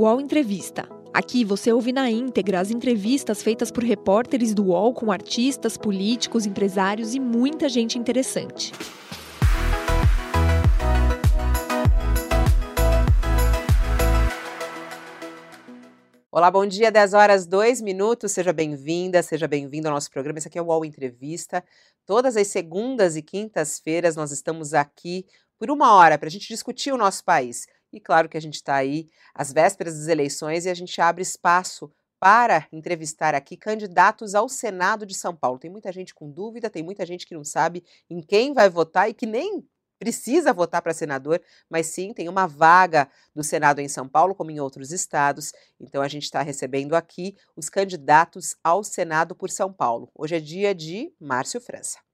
UOL Entrevista. Aqui você ouve na íntegra as entrevistas feitas por repórteres do UOL com artistas, políticos, empresários e muita gente interessante. Olá, bom dia, 10 horas 2 minutos. Seja bem-vinda, seja bem-vindo ao nosso programa. Esse aqui é o UOL Entrevista. Todas as segundas e quintas-feiras nós estamos aqui por uma hora para a gente discutir o nosso país. E claro que a gente está aí às vésperas das eleições e a gente abre espaço para entrevistar aqui candidatos ao Senado de São Paulo. Tem muita gente com dúvida, tem muita gente que não sabe em quem vai votar e que nem precisa votar para senador, mas sim tem uma vaga do Senado em São Paulo, como em outros estados. Então a gente está recebendo aqui os candidatos ao Senado por São Paulo. Hoje é dia de Márcio França.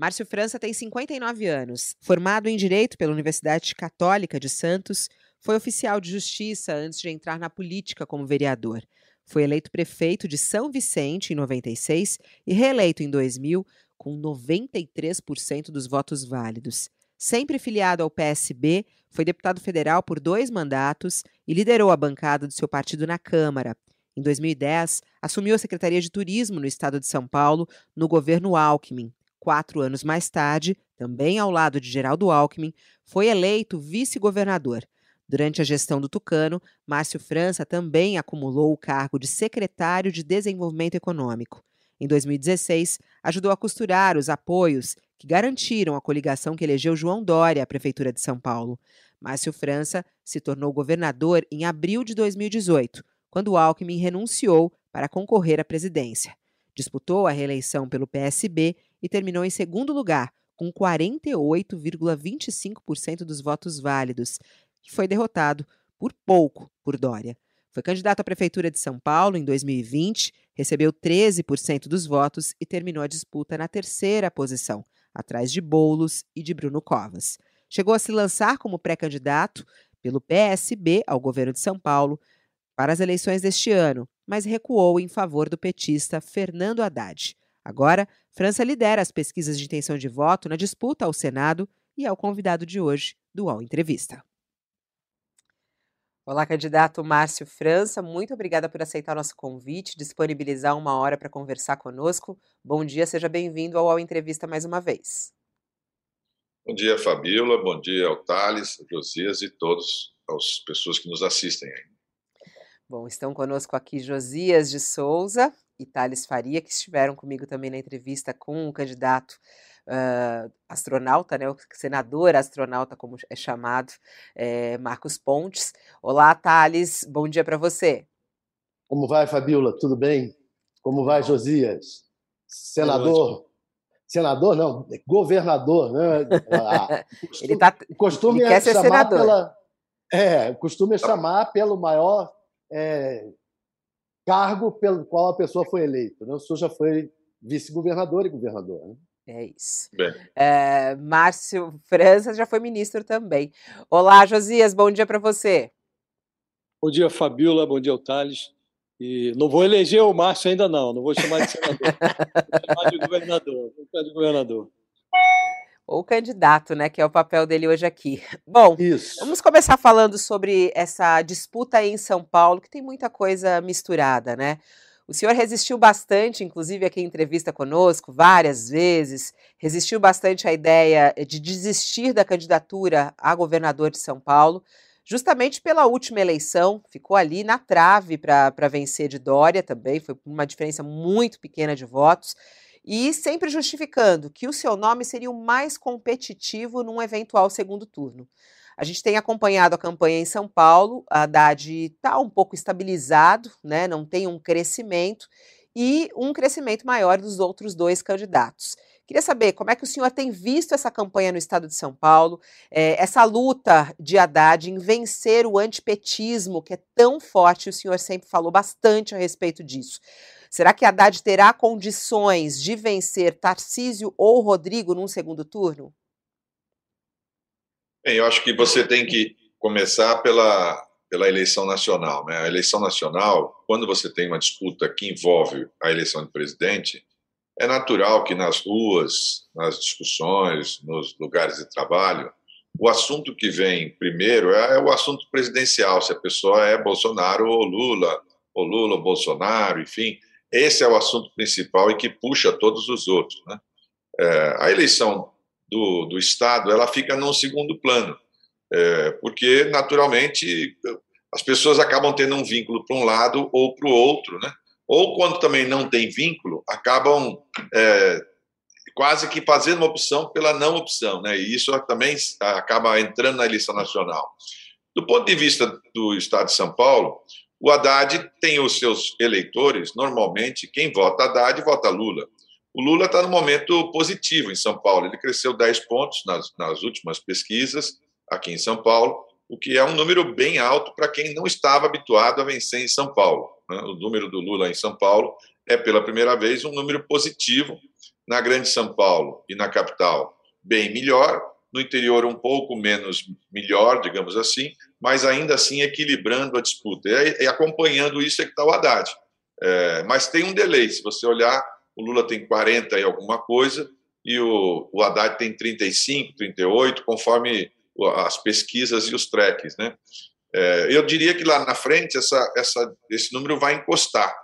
Márcio França tem 59 anos, formado em Direito pela Universidade Católica de Santos, foi oficial de justiça antes de entrar na política como vereador. Foi eleito prefeito de São Vicente em 96 e reeleito em 2000 com 93% dos votos válidos. Sempre filiado ao PSB, foi deputado federal por dois mandatos e liderou a bancada do seu partido na Câmara. Em 2010, assumiu a Secretaria de Turismo no estado de São Paulo, no governo Alckmin. Quatro anos mais tarde, também ao lado de Geraldo Alckmin, foi eleito vice-governador. Durante a gestão do Tucano, Márcio França também acumulou o cargo de secretário de Desenvolvimento Econômico. Em 2016, ajudou a costurar os apoios que garantiram a coligação que elegeu João Dória à Prefeitura de São Paulo. Márcio França se tornou governador em abril de 2018, quando Alckmin renunciou para concorrer à presidência. Disputou a reeleição pelo PSB e terminou em segundo lugar, com 48,25% dos votos válidos, e foi derrotado por pouco por Dória. Foi candidato à Prefeitura de São Paulo em 2020, recebeu 13% dos votos e terminou a disputa na terceira posição, atrás de Bolos e de Bruno Covas. Chegou a se lançar como pré-candidato pelo PSB ao governo de São Paulo para as eleições deste ano, mas recuou em favor do petista Fernando Haddad. Agora, França lidera as pesquisas de intenção de voto na disputa ao Senado e é o convidado de hoje do UOL Entrevista. Olá, candidato Márcio França, muito obrigada por aceitar o nosso convite, disponibilizar uma hora para conversar conosco. Bom dia, seja bem-vindo ao UOL Entrevista mais uma vez. Bom dia, Fabíola, bom dia ao Thales, Josias e todas as pessoas que nos assistem aí. Bom, estão conosco aqui Josias de Souza e Thales Faria, que estiveram comigo também na entrevista com o candidato uh, astronauta, né, o senador astronauta, como é chamado, é, Marcos Pontes. Olá, Thales, bom dia para você. Como vai, Fabiola? Tudo bem? Como vai, Josias? Senador. Senador, não, governador, né? Ah, costume, ele tá, costume ele quer ser senador. Pela, é, costume é chamar pelo maior é, cargo pelo qual a pessoa foi eleita. Né? O senhor já foi vice-governador e governador. Né? É isso. É, Márcio França já foi ministro também. Olá, Josias, bom dia para você. Bom dia, Fabiola, bom dia, Thales. E não vou eleger o Márcio ainda não, não vou chamar de senador, vou chamar de governador, vou chamar de governador. Ou candidato, né, que é o papel dele hoje aqui. Bom, Isso. vamos começar falando sobre essa disputa aí em São Paulo, que tem muita coisa misturada, né? O senhor resistiu bastante, inclusive aqui em entrevista conosco, várias vezes, resistiu bastante à ideia de desistir da candidatura a governador de São Paulo, justamente pela última eleição, ficou ali na trave para vencer de Dória também, foi uma diferença muito pequena de votos, e sempre justificando que o seu nome seria o mais competitivo num eventual segundo turno. A gente tem acompanhado a campanha em São Paulo, a Haddad está um pouco estabilizado, né, não tem um crescimento, e um crescimento maior dos outros dois candidatos. Queria saber como é que o senhor tem visto essa campanha no estado de São Paulo, é, essa luta de Haddad em vencer o antipetismo, que é tão forte, o senhor sempre falou bastante a respeito disso. Será que Haddad terá condições de vencer Tarcísio ou Rodrigo num segundo turno? Bem, eu acho que você tem que começar pela, pela eleição nacional. Né? A eleição nacional, quando você tem uma disputa que envolve a eleição de presidente, é natural que nas ruas, nas discussões, nos lugares de trabalho, o assunto que vem primeiro é, é, o assunto presidencial, se a pessoa é Bolsonaro ou Lula, ou Lula ou Bolsonaro, enfim. Esse é o assunto principal e que puxa todos os outros. Né? É, a eleição do, do Estado ela fica num segundo plano, é, porque, naturalmente, as pessoas acabam tendo um vínculo para um lado ou para o outro, né? ou quando também não tem vínculo, acabam é, quase que fazendo uma opção pela não opção, né? E isso também acaba entrando na eleição nacional. Do ponto de vista do Estado de São Paulo, o Haddad tem os seus eleitores, normalmente, quem vota Haddad vota Lula. O Lula está no momento positivo em São Paulo. Ele cresceu 10 pontos nas, nas últimas pesquisas aqui em São Paulo, o que é um número bem alto para quem não estava habituado a vencer em São Paulo. Né? O número do Lula em São Paulo é, pela primeira vez, um número positivo na Grande São Paulo e na capital, bem melhor, no interior um pouco menos melhor, digamos assim, mas ainda assim equilibrando a disputa. E, acompanhando isso é que está o Haddad. É, mas tem um delay, se você olhar, o Lula tem 40 e alguma coisa, e o, o Haddad tem 35, 38, conforme as pesquisas e os tracks. Né? É, eu diria que lá na frente essa, essa, esse número vai encostar.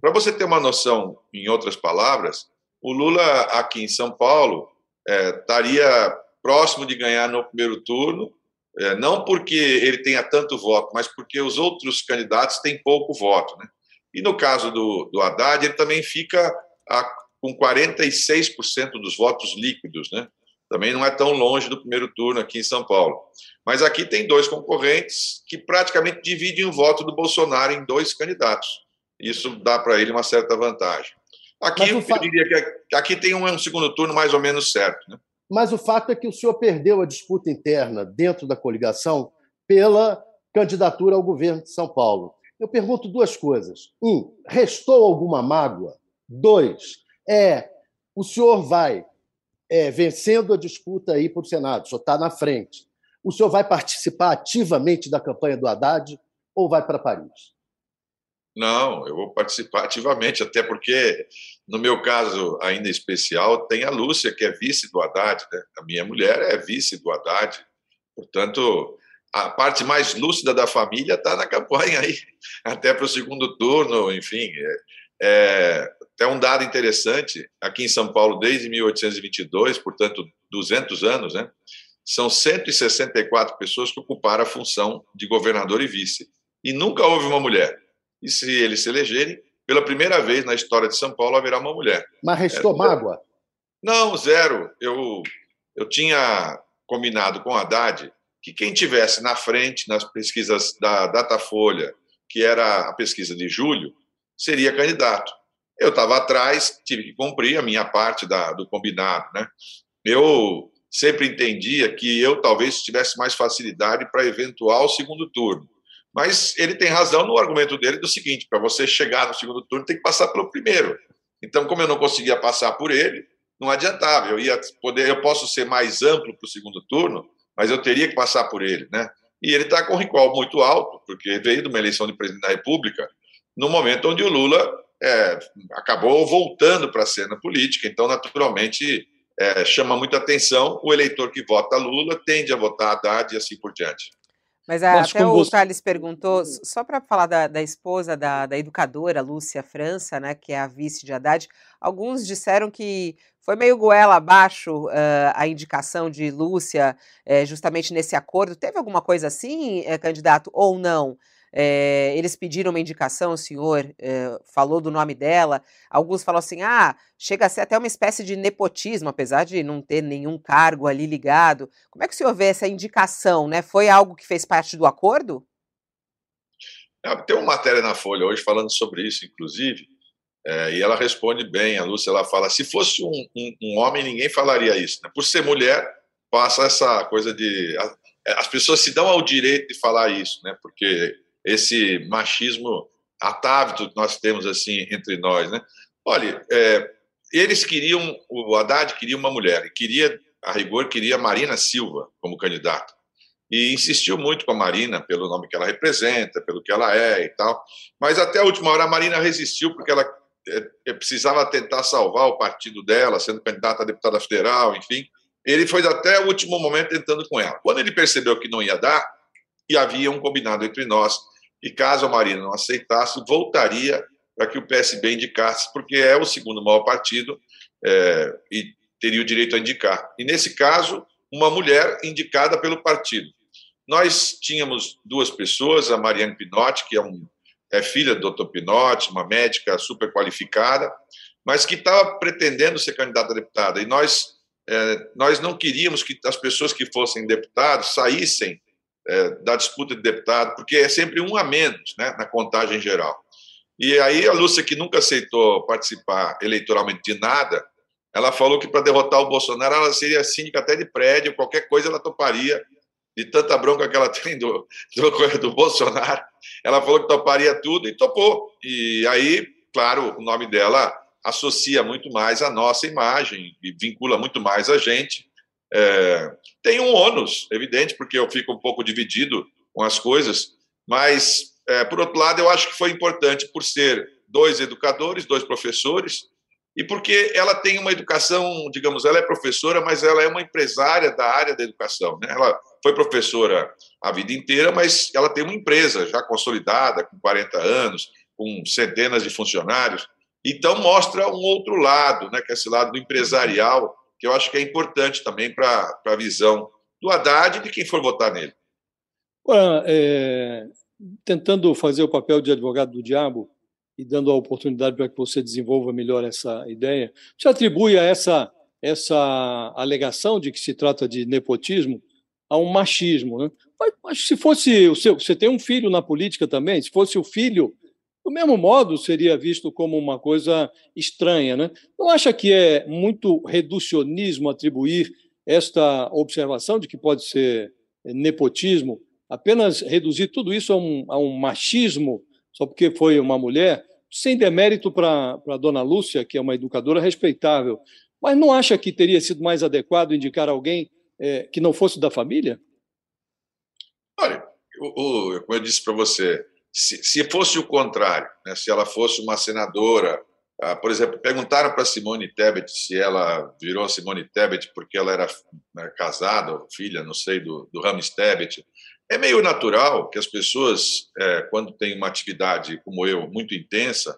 Para você ter uma noção, em outras palavras, o Lula aqui em São Paulo é, estaria próximo de ganhar no primeiro turno, é, não porque ele tenha tanto voto, mas porque os outros candidatos têm pouco voto. Né? E no caso do, do Haddad, ele também fica a, com 46% dos votos líquidos. Né? Também não é tão longe do primeiro turno aqui em São Paulo. Mas aqui tem dois concorrentes que praticamente dividem o voto do Bolsonaro em dois candidatos. Isso dá para ele uma certa vantagem. Aqui eu diria que aqui tem um, segundo turno mais ou menos certo. Né? Mas o fato é que o senhor perdeu a disputa interna dentro da coligação pela candidatura ao governo de São Paulo. Eu pergunto duas coisas. Um, restou alguma mágoa? Dois, é o senhor vai é, vencendo a disputa aí para o Senado, o senhor está na frente. O senhor vai participar ativamente da campanha do Haddad ou vai para Paris? Não, eu vou participar ativamente, até porque, no meu caso ainda especial, tem a Lúcia, que é vice do Haddad. Né? A minha mulher é vice do Haddad. Portanto, a parte mais lúcida da família está na campanha aí, até para o segundo turno, enfim. É, é, até um dado interessante, aqui em São Paulo, desde 1822, portanto, 200 anos, né, são 164 pessoas que ocuparam a função de governador e vice. E nunca houve uma mulher e se eles se elegerem, pela primeira vez na história de São Paulo haverá uma mulher. Mas restou é, mágoa? Não, zero. Eu, eu tinha combinado com a Haddad que quem tivesse na frente nas pesquisas da Datafolha, que era a pesquisa de julho, seria candidato. Eu estava atrás, tive que cumprir a minha parte da, do combinado. Né? Eu sempre entendia que eu talvez tivesse mais facilidade para eventual segundo turno. Mas ele tem razão no argumento dele do seguinte: para você chegar no segundo turno, tem que passar pelo primeiro. Então, como eu não conseguia passar por ele, não adiantava. Eu ia poder, eu posso ser mais amplo para o segundo turno, mas eu teria que passar por ele, né? E ele está com um recall muito alto, porque veio de uma eleição de presidente da República no momento onde o Lula é, acabou voltando para a cena política. Então, naturalmente, é, chama muita atenção. O eleitor que vota Lula tende a votar Haddad e assim por diante. Mas, a, Mas até o você... Thales perguntou, só para falar da, da esposa da, da, educadora Lúcia França, né, que é a vice de Haddad, alguns disseram que foi meio goela abaixo uh, a indicação de Lúcia uh, justamente nesse acordo. Teve alguma coisa assim, uh, candidato, ou não? É, eles pediram uma indicação, o senhor é, falou do nome dela. Alguns falam assim: ah, chega a ser até uma espécie de nepotismo, apesar de não ter nenhum cargo ali ligado. Como é que o senhor vê essa indicação? Né? Foi algo que fez parte do acordo? É, tem uma matéria na Folha hoje falando sobre isso, inclusive, é, e ela responde bem. A Lúcia ela fala: se fosse um, um, um homem, ninguém falaria isso. Né? Por ser mulher, passa essa coisa de. As pessoas se dão ao direito de falar isso, né? porque esse machismo atávico que nós temos assim entre nós, né? Olha, é, eles queriam, o Haddad queria uma mulher, queria, a rigor, queria Marina Silva como candidata. E insistiu muito com a Marina pelo nome que ela representa, pelo que ela é e tal. Mas até a última hora a Marina resistiu porque ela é, é precisava tentar salvar o partido dela, sendo candidata a deputada federal, enfim. ele foi até o último momento tentando com ela. Quando ele percebeu que não ia dar, e havia um combinado entre nós, e caso a Marina não aceitasse, voltaria para que o PSB indicasse, porque é o segundo maior partido é, e teria o direito a indicar. E nesse caso, uma mulher indicada pelo partido. Nós tínhamos duas pessoas, a Mariane Pinotti, que é, um, é filha do Dr. Pinotti, uma médica super qualificada, mas que estava pretendendo ser candidata a deputada. E nós, é, nós não queríamos que as pessoas que fossem deputados saíssem é, da disputa de deputado, porque é sempre um a menos né, na contagem geral. E aí a Lúcia, que nunca aceitou participar eleitoralmente de nada, ela falou que para derrotar o Bolsonaro ela seria síndica até de prédio, qualquer coisa ela toparia, de tanta bronca que ela tem do, do, do Bolsonaro. Ela falou que toparia tudo e topou. E aí, claro, o nome dela associa muito mais a nossa imagem e vincula muito mais a gente. É, tem um ônus, evidente, porque eu fico um pouco dividido com as coisas, mas, é, por outro lado, eu acho que foi importante por ser dois educadores, dois professores, e porque ela tem uma educação, digamos, ela é professora, mas ela é uma empresária da área da educação. Né? Ela foi professora a vida inteira, mas ela tem uma empresa já consolidada, com 40 anos, com centenas de funcionários. Então, mostra um outro lado, né, que é esse lado do empresarial, que eu acho que é importante também para a visão do Haddad e de quem for votar nele. é, tentando fazer o papel de advogado do diabo, e dando a oportunidade para que você desenvolva melhor essa ideia, você atribui a essa, essa alegação de que se trata de nepotismo a um machismo. Né? Mas, mas se fosse o seu, você tem um filho na política também, se fosse o filho, do mesmo modo seria visto como uma coisa estranha. Né? Não acha que é muito reducionismo atribuir esta observação de que pode ser nepotismo, apenas reduzir tudo isso a um, a um machismo só porque foi uma mulher, sem demérito para a dona Lúcia, que é uma educadora respeitável, mas não acha que teria sido mais adequado indicar alguém é, que não fosse da família? Olha, o, o, como eu disse para você, se, se, fosse o contrário, né, se ela fosse uma senadora, ah, por exemplo, perguntaram para Simone Tebet se ela virou Simone Tebet porque ela era né, casada, filha, não sei, do, do Rames Tebet. É meio natural que as pessoas, é, quando têm uma atividade como eu, muito intensa,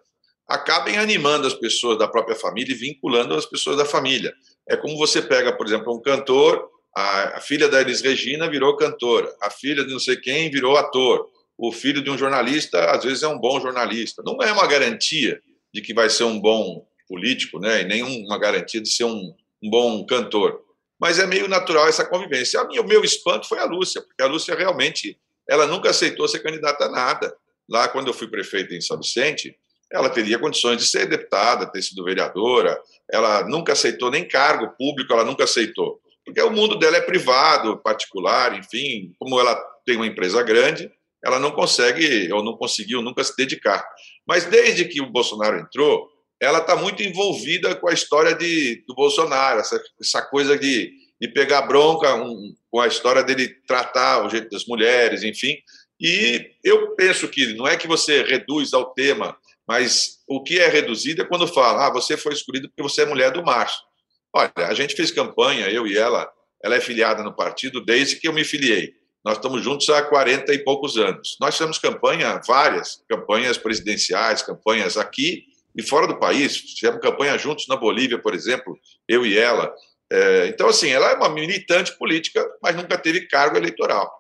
acabem animando as pessoas da própria família e vinculando as pessoas da família. É como você pega, por exemplo, um cantor, a, a filha da Elis Regina virou cantora, a filha de não sei quem virou ator, o filho de um jornalista às vezes é um bom jornalista. Não é uma garantia de que vai ser um bom político, né? E nem uma garantia de ser um, um bom cantor mas é meio natural essa convivência. A minha, o meu espanto foi a Lúcia, porque a Lúcia realmente ela nunca aceitou ser candidata a nada. Lá, quando eu fui prefeito em São Vicente, ela teria condições de ser deputada, ter sido vereadora, ela nunca aceitou nem cargo público, ela nunca aceitou. Porque o mundo dela é privado, particular, enfim, como ela tem uma empresa grande, ela não consegue ou não conseguiu nunca se dedicar. Mas desde que o Bolsonaro entrou, ela está muito envolvida com a história de, do Bolsonaro, essa, essa coisa de, de pegar bronca um, com a história dele tratar o jeito das mulheres, enfim. E eu penso que não é que você reduz ao tema, mas o que é reduzido é quando fala, ah, você foi escolhido porque você é mulher do Márcio. Olha, a gente fez campanha, eu e ela, ela é filiada no partido desde que eu me filiei. Nós estamos juntos há 40 e poucos anos. Nós fizemos campanha, várias campanhas presidenciais, campanhas aqui e fora do país. Fizemos campanha juntos na Bolívia, por exemplo, eu e ela. É, então, assim, ela é uma militante política, mas nunca teve cargo eleitoral.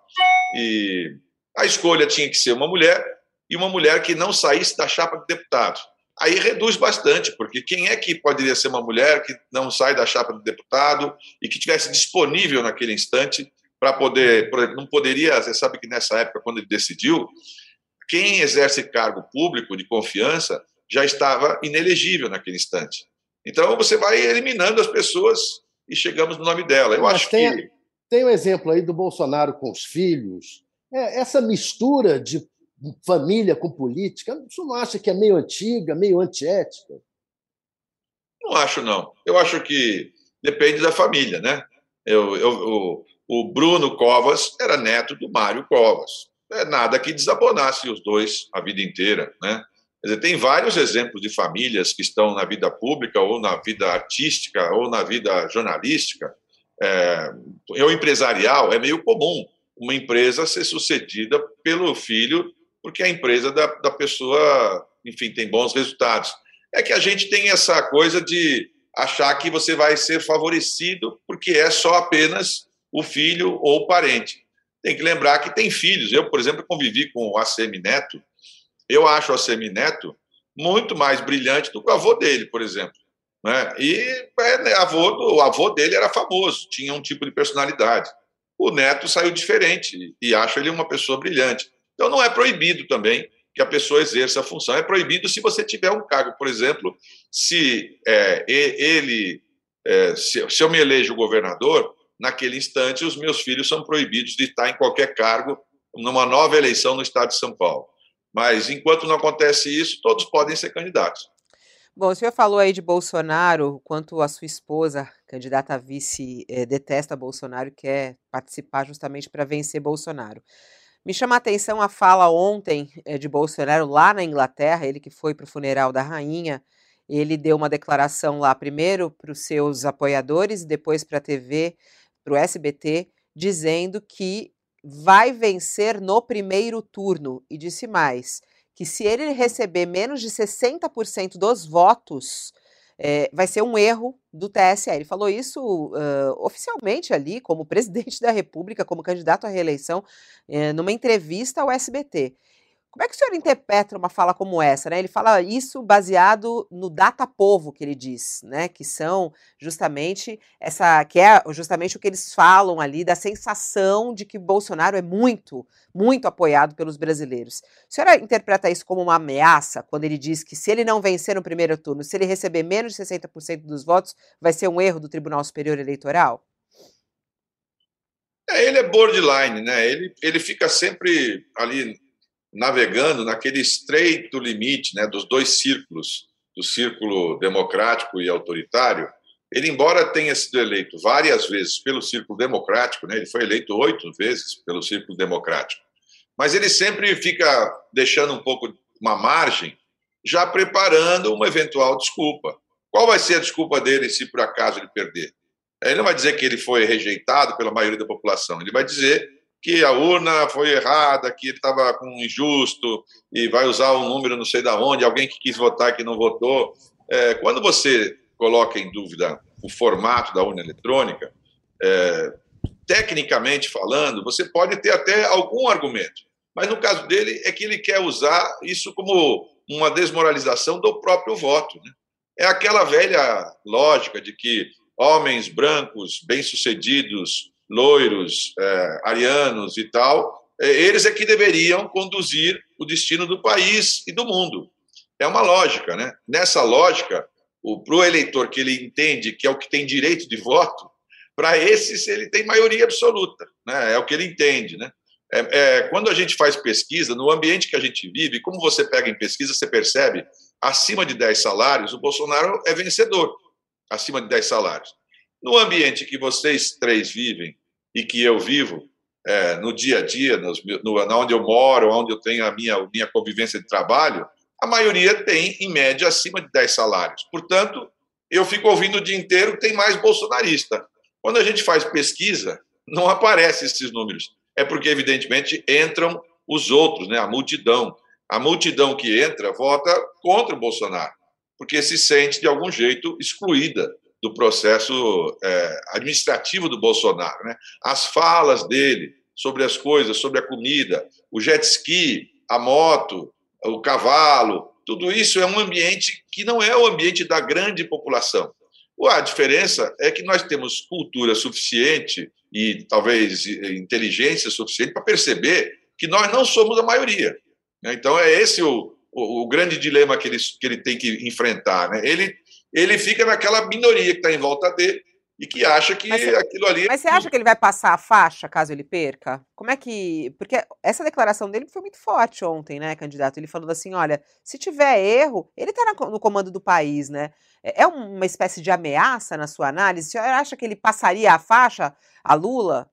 E a escolha tinha que ser uma mulher e uma mulher que não saísse da chapa de deputado. Aí reduz bastante, porque quem é que poderia ser uma mulher que não sai da chapa de deputado e que tivesse disponível naquele instante para poder, por exemplo, não poderia, você sabe que nessa época, quando ele decidiu, quem exerce cargo público de confiança já estava inelegível naquele instante. Então você vai eliminando as pessoas e chegamos no nome dela. Eu Mas acho tem, que tem um exemplo aí do Bolsonaro com os filhos. É, essa mistura de família com política, você não acha que é meio antiga, meio antiética? Não acho, não. Eu acho que depende da família, né? Eu, eu, o, o Bruno Covas era neto do Mário Covas. É nada que desabonasse os dois a vida inteira, né? Quer dizer, tem vários exemplos de famílias que estão na vida pública, ou na vida artística, ou na vida jornalística, É, eu empresarial é meio comum uma empresa ser sucedida pelo filho, porque a empresa da, da pessoa, enfim, tem bons resultados. É que a gente tem essa coisa de achar que você vai ser favorecido porque é só apenas o filho ou o parente. Tem que lembrar que tem filhos. Eu, por exemplo, convivi com o ACM Neto. Eu acho o ACM Neto muito mais brilhante do que o avô dele, por exemplo. Né? E é, né, avô, o avô dele era famoso, tinha um tipo de personalidade. O Neto saiu diferente e acho ele uma pessoa brilhante. Então não é proibido também que a pessoa exerça a função. É proibido se você tiver um cargo, por exemplo, se é, ele, é, se, se eu me elejo governador, naquele instante os meus filhos são proibidos de estar em qualquer cargo numa nova eleição no estado de São Paulo. Mas enquanto não acontece isso, todos podem ser candidatos. Bom, o senhor falou aí de Bolsonaro, quanto a sua esposa, candidata a vice, eh, detesta Bolsonaro e quer participar justamente para vencer Bolsonaro. Me chama a atenção a fala ontem eh, de Bolsonaro lá na Inglaterra, ele que foi para o funeral da rainha, ele deu uma declaração lá primeiro para os seus apoiadores e depois para a TV, para o SBT, dizendo que vai vencer no primeiro turno e disse mais que se ele receber menos de 60% dos votos, é, vai ser um erro do TSE. Ele falou isso uh, oficialmente ali, como presidente da República, como candidato à reeleição, uh, numa entrevista ao SBT. Como é que o senhor interpreta uma fala como essa? Né? Ele fala isso baseado no data povo que ele diz, né? Que são justamente essa, que é justamente o que eles falam ali da sensação de que Bolsonaro é muito, muito apoiado pelos brasileiros. A senhora interpreta isso como uma ameaça quando ele diz que se ele não vencer no primeiro turno, se ele receber menos de 60% dos votos, vai ser um erro do Tribunal Superior Eleitoral? É, ele é borderline, né? Ele, ele fica sempre ali navegando naquele estreito limite né, dos dois círculos, do círculo democrático e autoritário, ele, embora tenha sido eleito várias vezes pelo círculo democrático, né, ele foi eleito oito vezes pelo círculo democrático, mas ele sempre fica deixando um pouco uma margem, já preparando uma eventual desculpa. Qual vai ser a desculpa dele se por acaso ele perder? Ele não vai dizer que ele foi rejeitado pela maioria da população, ele vai dizer que a urna foi errada, que ele estava com um injusto e vai usar um número não sei da onde, alguém que quis votar que não votou. É, quando você coloca em dúvida o formato da urna eletrônica, é, tecnicamente falando, você pode ter até algum argumento. Mas no caso dele é que ele quer usar isso como uma desmoralização do próprio voto. Né? É aquela velha lógica de que homens brancos, bem-sucedidos, loiros, é, arianos e tal, é, eles é que deveriam conduzir o destino do país e do mundo. É uma lógica, né? Nessa lógica, para o eleitor que ele entende que é o que tem direito de voto, para esses ele tem maioria absoluta, né? É o que ele entende, né? É, é, quando a gente faz pesquisa, no ambiente que a gente vive, como você pega em pesquisa, você percebe, acima de 10 salários, o Bolsonaro é vencedor, acima de 10 salários. No ambiente que vocês três vivem, e que eu vivo é, no dia a dia, nos, no, onde eu moro, onde eu tenho a minha, minha convivência de trabalho, a maioria tem, em média, acima de 10 salários. Portanto, eu fico ouvindo o dia inteiro tem mais bolsonarista. Quando a gente faz pesquisa, não aparecem esses números. É porque, evidentemente, entram os outros, né? a multidão. A multidão que entra vota contra o Bolsonaro, porque se sente, de algum jeito, excluída do processo é, administrativo do Bolsonaro. Né? As falas dele sobre as coisas, sobre a comida, o jet ski, a moto, o cavalo, tudo isso é um ambiente que não é o ambiente da grande população. A diferença é que nós temos cultura suficiente e talvez inteligência suficiente para perceber que nós não somos a maioria. Né? Então, é esse o, o, o grande dilema que ele, que ele tem que enfrentar. Né? Ele ele fica naquela minoria que está em volta dele e que acha que mas, aquilo ali. É mas você acha que ele vai passar a faixa caso ele perca? Como é que. Porque essa declaração dele foi muito forte ontem, né, candidato? Ele falou assim: olha, se tiver erro, ele está no comando do país, né? É, é uma espécie de ameaça na sua análise? Você acha que ele passaria a faixa a Lula?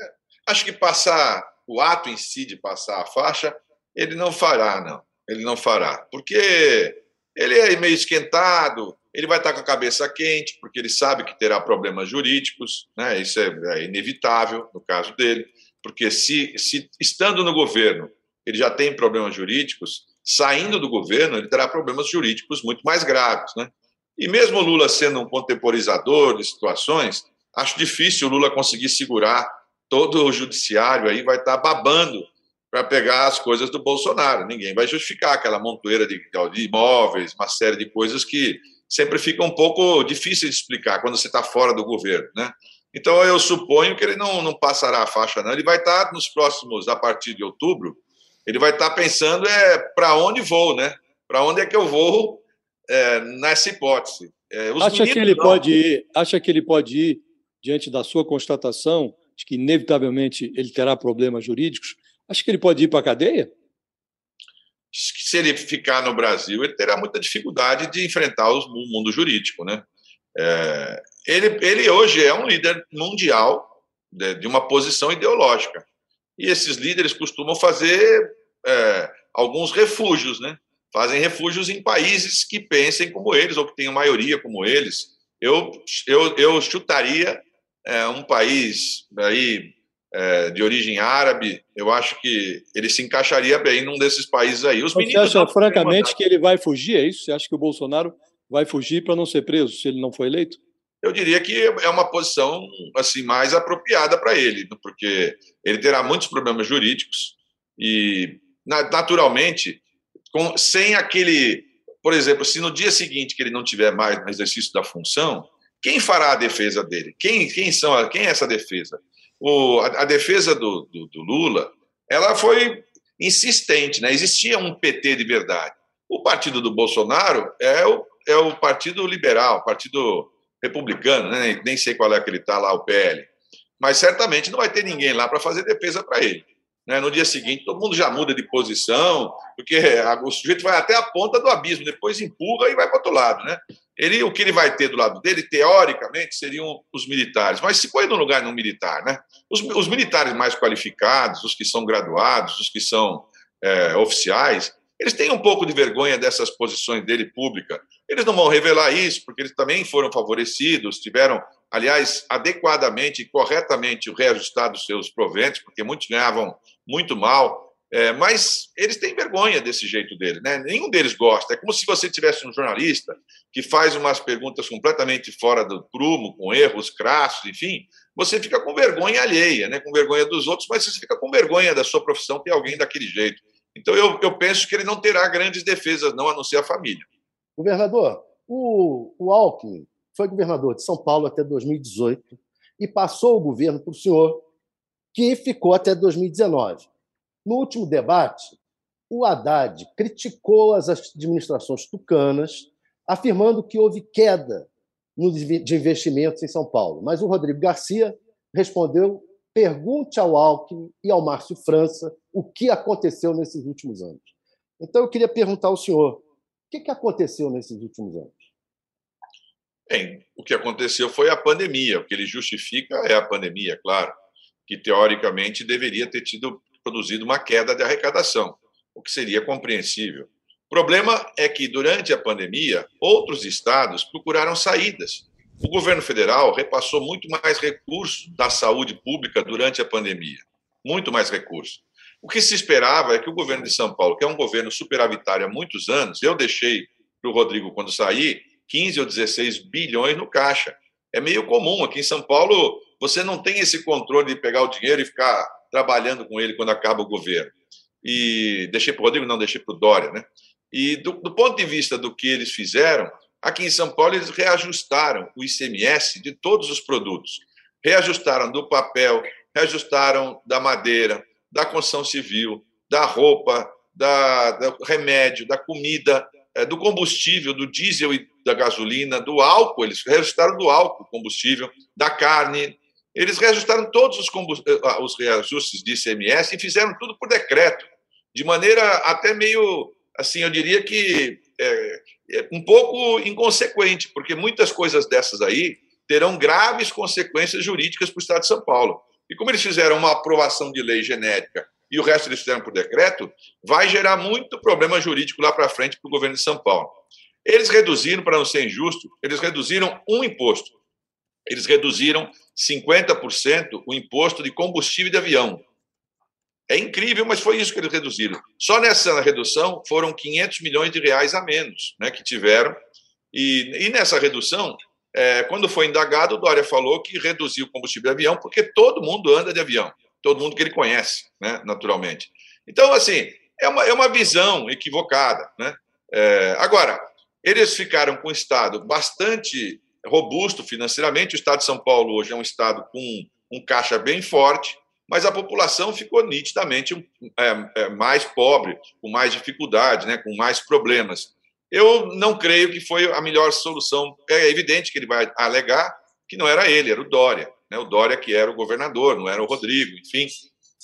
É, acho que passar, o ato em si de passar a faixa, ele não fará, não. Ele não fará. Porque ele é meio esquentado, ele vai estar com a cabeça quente, porque ele sabe que terá problemas jurídicos, né? isso é, é inevitável no caso dele, porque se, se estando no governo ele já tem problemas jurídicos, saindo do governo ele terá problemas jurídicos muito mais graves. Né? E mesmo Lula sendo um contemporizador de situações, acho difícil o Lula conseguir segurar todo o judiciário aí, vai estar babando para pegar as coisas do Bolsonaro. Ninguém vai justificar aquela montoeira de, de imóveis, uma série de coisas que sempre fica um pouco difícil de explicar quando você está fora do governo, né? Então eu suponho que ele não, não passará a faixa, não. Ele vai estar nos próximos, a partir de outubro, ele vai estar pensando é para onde vou, né? Para onde é que eu vou é, nessa hipótese? É, acha que ele não... pode ir? Acha que ele pode ir diante da sua constatação de que inevitavelmente ele terá problemas jurídicos? Acha que ele pode ir para a cadeia? se ele ficar no Brasil, ele terá muita dificuldade de enfrentar o mundo jurídico, né? É, ele, ele hoje é um líder mundial de, de, uma posição ideológica e esses líderes costumam fazer é, alguns refúgios, né? Fazem refúgios em países que pensem como eles ou que tenham maioria como eles. Eu, eu, eu chutaria é, um país aí é, de origem árabe, eu acho que ele se encaixaria bem num desses países aí. Os Você acha, francamente, que ele vai fugir? É isso? Você acha que o Bolsonaro vai fugir para não ser preso se ele não for eleito? Eu diria que é uma posição assim mais apropriada para ele, porque ele terá muitos problemas jurídicos e, naturalmente, com, sem aquele, por exemplo, se no dia seguinte que ele não tiver mais no exercício da função, quem fará a defesa dele? Quem, quem são? Quem é essa defesa? O, a, a, defesa do, do, do, Lula ela foi insistente, né? existia um PT de verdade. O partido do Bolsonaro é o, é o Partido Liberal, Partido Republicano, né? nem sei qual é que ele está lá, o PL. Mas certamente não vai ter ninguém lá para fazer defesa para ele. Né? No dia seguinte, todo mundo já muda de posição, porque o sujeito vai até a ponta do abismo, depois empurra e vai para outro lado. Né? Ele, o que ele vai ter do lado dele, teoricamente, seriam os militares. Mas se põe no lugar no militar, né? Os, os, militares mais qualificados, os que são graduados, os que são é, oficiais, eles têm um pouco de vergonha dessas posições dele pública. Eles não vão revelar isso, porque eles também foram favorecidos, tiveram, aliás, adequadamente e corretamente reajustado seus proventos, porque muitos ganhavam muito mal. É, mas eles têm vergonha desse jeito dele, né? Nenhum deles gosta. É como se você tivesse um jornalista que faz umas perguntas completamente fora do prumo, com erros crassos, enfim. Você fica com vergonha alheia, né? Com vergonha dos outros, mas você fica com vergonha da sua profissão ter alguém daquele jeito. Então eu, eu penso que ele não terá grandes defesas, não, a não ser a família. Governador, o, o Alckmin foi governador de São Paulo até 2018 e passou o governo para o senhor, que ficou até 2019. No último debate, o Haddad criticou as administrações tucanas, afirmando que houve queda de investimentos em São Paulo. Mas o Rodrigo Garcia respondeu: pergunte ao Alckmin e ao Márcio França o que aconteceu nesses últimos anos. Então, eu queria perguntar ao senhor: o que aconteceu nesses últimos anos? Bem, o que aconteceu foi a pandemia. O que ele justifica é a pandemia, claro, que teoricamente deveria ter tido produzido uma queda de arrecadação, o que seria compreensível. O problema é que, durante a pandemia, outros estados procuraram saídas. O governo federal repassou muito mais recursos da saúde pública durante a pandemia. Muito mais recursos. O que se esperava é que o governo de São Paulo, que é um governo superavitário há muitos anos, eu deixei para o Rodrigo, quando saí, 15 ou 16 bilhões no caixa. É meio comum. Aqui em São Paulo, você não tem esse controle de pegar o dinheiro e ficar trabalhando com ele quando acaba o governo. E deixei para o Rodrigo, não, deixei para o Dória. Né? E do, do ponto de vista do que eles fizeram, aqui em São Paulo eles reajustaram o ICMS de todos os produtos. Reajustaram do papel, reajustaram da madeira, da construção civil, da roupa, da, do remédio, da comida, é, do combustível, do diesel e da gasolina, do álcool, eles reajustaram do álcool, combustível, da carne, eles reajustaram todos os, eh, os reajustes de ICMS e fizeram tudo por decreto, de maneira até meio, assim, eu diria que é, é um pouco inconsequente, porque muitas coisas dessas aí terão graves consequências jurídicas para o Estado de São Paulo. E como eles fizeram uma aprovação de lei genérica e o resto eles fizeram por decreto, vai gerar muito problema jurídico lá para frente para o governo de São Paulo. Eles reduziram, para não ser injusto, eles reduziram um imposto. Eles reduziram 50% o imposto de combustível de avião. É incrível, mas foi isso que eles reduziram. Só nessa redução foram 500 milhões de reais a menos né, que tiveram. E, e nessa redução, é, quando foi indagado, o Dória falou que reduziu o combustível de avião, porque todo mundo anda de avião, todo mundo que ele conhece, né, naturalmente. Então, assim, é uma, é uma visão equivocada. Né? É, agora, eles ficaram com um Estado bastante robusto financeiramente. O Estado de São Paulo hoje é um Estado com um caixa bem forte, mas a população ficou nitidamente é, é, mais pobre, com mais dificuldade, né, com mais problemas. Eu não creio que foi a melhor solução. É evidente que ele vai alegar que não era ele, era o Dória. Né, o Dória que era o governador, não era o Rodrigo, enfim.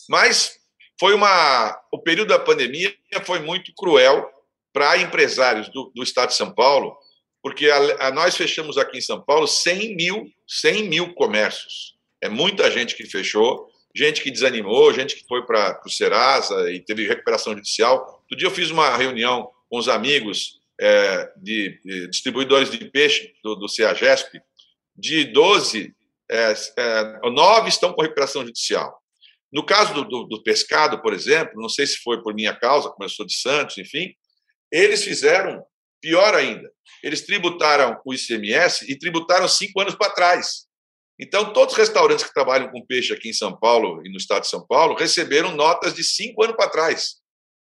Mas foi uma. O período da pandemia foi muito cruel para empresários do, do estado de São Paulo, porque a, a, nós fechamos aqui em São Paulo 100 mil, 100 mil comércios. É muita gente que fechou gente que desanimou, gente que foi para o Serasa e teve recuperação judicial. Outro dia eu fiz uma reunião com os amigos é, de, de, distribuidores de peixe do, do CEAGESP, de 12, é, é, 9 estão com recuperação judicial. No caso do, do, do, pescado, por exemplo, não sei se foi por minha causa, como eu sou de Santos, enfim, eles fizeram pior ainda. Eles tributaram o ICMS e tributaram cinco anos para trás. Então, todos os restaurantes que trabalham com peixe aqui em São Paulo e no estado de São Paulo receberam notas de cinco anos para trás.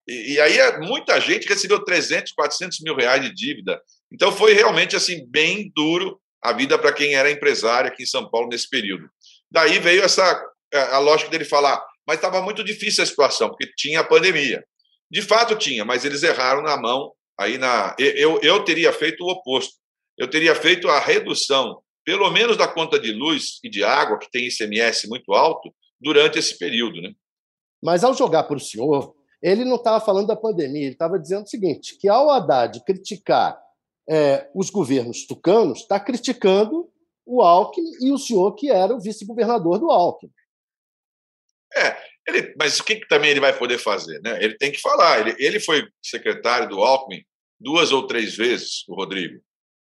E, e, aí muita gente recebeu 300, 400 mil reais de dívida. Então, foi realmente assim bem duro a vida para quem era empresário aqui em São Paulo nesse período. Daí veio essa a lógica dele falar, mas estava muito difícil a situação, porque tinha a pandemia. De fato tinha, mas eles erraram na mão. Aí na eu, eu teria feito o oposto. Eu teria feito a redução pelo menos da conta de luz e de água, que tem ICMS muito alto, durante esse período. Né? Mas ao jogar para o senhor, ele não estava falando da pandemia, ele estava dizendo o seguinte: que ao Haddad criticar é, os governos tucanos, está criticando o Alckmin e o senhor, que era o vice-governador do Alckmin. É, ele, mas o que, que, também ele vai poder fazer? Né? Ele tem que falar. Ele, ele foi secretário do Alckmin duas ou três vezes, o Rodrigo.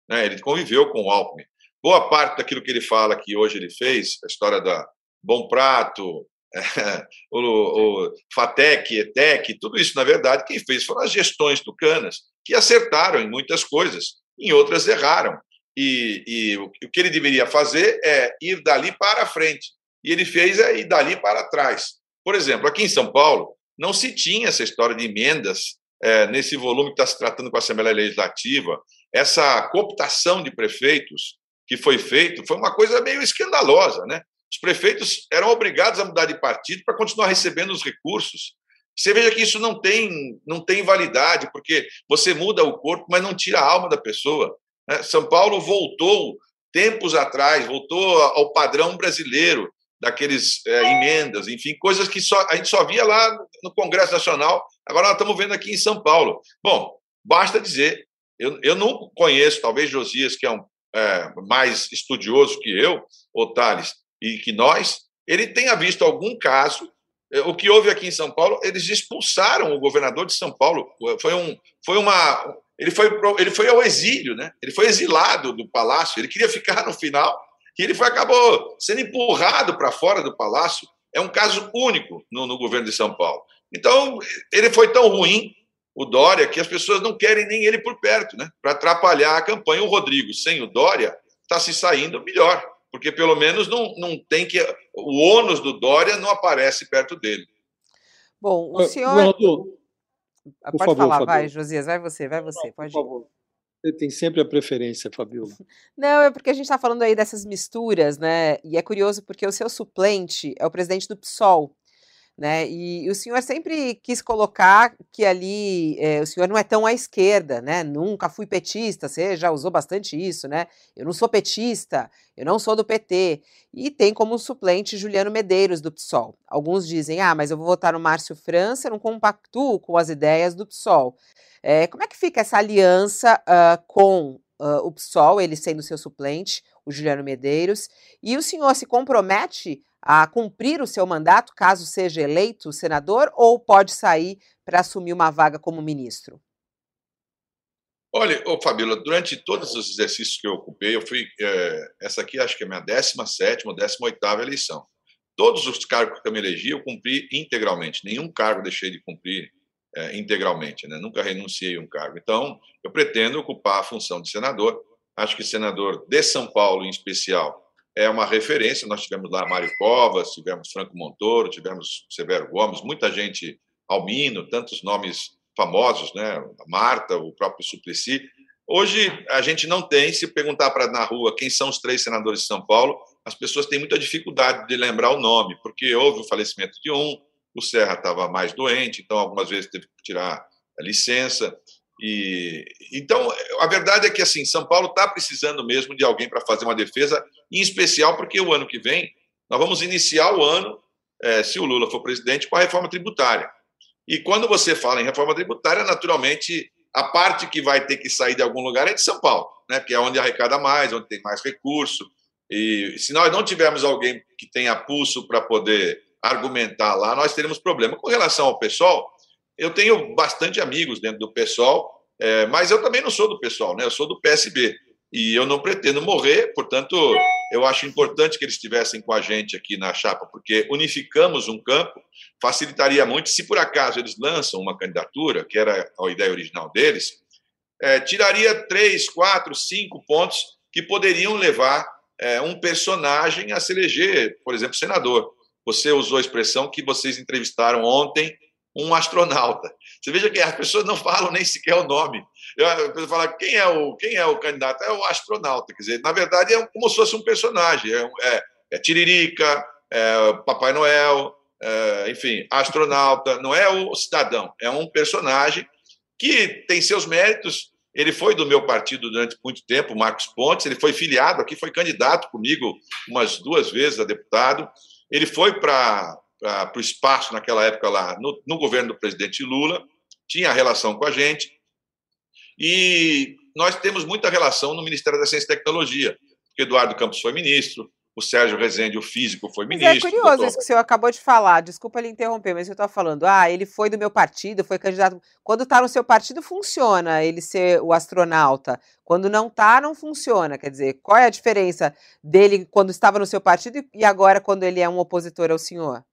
Né? Ele conviveu com o Alckmin boa parte daquilo que ele fala que hoje ele fez, a história da Bom Prato, o, o FATEC, ETEC, tudo isso, na verdade, quem fez foram as gestões tucanas, que acertaram em muitas coisas, em outras erraram. E, e o, o que ele deveria fazer é ir dali para frente. E ele fez é ir dali para trás. Por exemplo, aqui em São Paulo, não se tinha essa história de emendas é, nesse volume que está se tratando com a Assembleia Legislativa, essa cooptação de prefeitos que foi feito foi uma coisa meio escandalosa, né? Os prefeitos eram obrigados a mudar de partido para continuar recebendo os recursos. Você veja que isso não tem, não tem validade, porque você muda o corpo, mas não tira a alma da pessoa. Né? São Paulo voltou tempos atrás, voltou ao padrão brasileiro daqueles é, emendas, enfim, coisas que só, a gente só via lá no Congresso Nacional, agora nós estamos vendo aqui em São Paulo. Bom, basta dizer, eu, eu não conheço, talvez Josias, que é um é, mais estudioso que eu, o Thales, e que nós, ele tenha visto algum caso. É, o que houve aqui em São Paulo, eles expulsaram o governador de São Paulo. Foi, um, foi uma. Ele foi, ele foi ao exílio, né? ele foi exilado do palácio, ele queria ficar no final, e ele foi, acabou sendo empurrado para fora do palácio. É um caso único no, no governo de São Paulo. Então, ele foi tão ruim o Dória que as pessoas não querem nem ele por perto, né? Para atrapalhar a campanha. O Rodrigo, sem o Dória, está se saindo melhor, porque pelo menos não, não tem que. O ônus do Dória não aparece perto dele. Bom, o senhor. Ronaldo, pode favor, falar, Fabio. vai, Josias, vai você, vai você, pode Por favor. Você tem sempre a preferência, Fabiola. Não, é porque a gente está falando aí dessas misturas, né? E é curioso porque o seu suplente é o presidente do PSOL, né? E, o senhor sempre quis colocar que ali é, o senhor não é tão à esquerda, né? Nunca fui petista, você já usou bastante isso, né? Eu não sou petista, eu não sou do PT. E tem como suplente Juliano Medeiros, do PSOL. Alguns dizem, ah, mas eu vou votar no Márcio França, não compactuo com as ideias do PSOL. É, como é que fica essa aliança uh, com uh, o PSOL, ele sendo seu suplente, o Juliano Medeiros, e o senhor se compromete a cumprir o seu mandato caso seja eleito senador ou pode sair para assumir uma vaga como ministro? Olha, Fabíola, durante todos os exercícios que eu ocupei, eu fui. É, essa aqui acho que é a minha 17 ou 18 eleição. Todos os cargos que eu me elegi, eu cumpri integralmente. Nenhum cargo deixei de cumprir é, integralmente, né? nunca renunciei a um cargo. Então, eu pretendo ocupar a função de senador. Acho que senador de São Paulo, em especial, é uma referência. Nós tivemos lá Mário Covas, tivemos Franco Montoro, tivemos Severo Gomes, muita gente, Almino, tantos nomes famosos, né? Marta, o próprio Suplicy. Hoje a gente não tem, se perguntar para na rua quem são os três senadores de São Paulo, as pessoas têm muita dificuldade de lembrar o nome, porque houve o falecimento de um, o Serra estava mais doente, então algumas vezes teve que tirar a licença. E então a verdade é que assim São Paulo está precisando mesmo de alguém para fazer uma defesa, em especial porque o ano que vem nós vamos iniciar o ano, é, se o Lula for presidente, com a reforma tributária. E quando você fala em reforma tributária, naturalmente a parte que vai ter que sair de algum lugar é de São Paulo, né? Que é onde arrecada mais, onde tem mais recurso. E se nós não tivermos alguém que tenha pulso para poder argumentar lá, nós teremos problema. Com relação ao pessoal, eu tenho bastante amigos dentro do pessoal, é, mas eu também não sou do pessoal, né? Eu sou do PSB e eu não pretendo morrer, portanto, eu acho importante que eles estivessem com a gente aqui na chapa, porque unificamos um campo, facilitaria muito. Se por acaso eles lançam uma candidatura, que era a ideia original deles, é, tiraria três, quatro, cinco pontos que poderiam levar é, um personagem a se eleger, por exemplo, senador. Você usou a expressão que vocês entrevistaram ontem um astronauta. Você veja que as pessoas não falam nem sequer o nome. A pessoa fala quem é o quem é o candidato é o astronauta. Quer dizer, na verdade é como se fosse um personagem. É, é, é Tiririca, é Papai Noel, é, enfim, astronauta. Não é o cidadão. É um personagem que tem seus méritos. Ele foi do meu partido durante muito tempo, Marcos Pontes. Ele foi filiado aqui, foi candidato comigo umas duas vezes a deputado. Ele foi para para o espaço naquela época lá, no, no governo do presidente Lula, tinha relação com a gente. E nós temos muita relação no Ministério da Ciência e Tecnologia, porque Eduardo Campos foi ministro, o Sérgio Rezende, o físico, foi ministro. Mas é curioso doutor... isso que o senhor acabou de falar, desculpa lhe interromper, mas eu estou falando, ah, ele foi do meu partido, foi candidato. Quando está no seu partido, funciona ele ser o astronauta. Quando não está, não funciona. Quer dizer, qual é a diferença dele quando estava no seu partido e agora quando ele é um opositor ao senhor?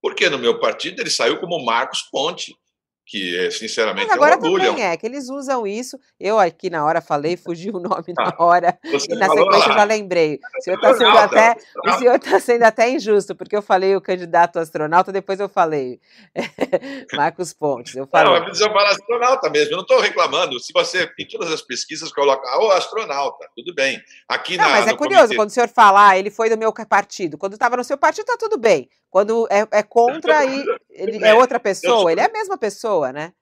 Porque no meu partido ele saiu como Marcos Ponte, que é, sinceramente Mas agora é um orgulho. também é, que eles usam isso. Eu aqui na hora falei, fugiu o nome na hora, e na sequência eu já lembrei. O senhor está sendo, até, o senhor tá sendo até injusto, porque eu falei o candidato astronauta, depois eu falei Marcos Pontes. Eu falei. Não, eu preciso falar astronauta mesmo, eu não estou reclamando. Se você, em todas as pesquisas, coloca o oh, astronauta, tudo bem. Aqui não, na, mas é curioso, comitê... quando o senhor falar, ah, ele foi do meu partido. Quando estava no seu partido, está tudo bem. Quando é, é contra, aí ele é outra pessoa, sou... ele é a mesma pessoa, né?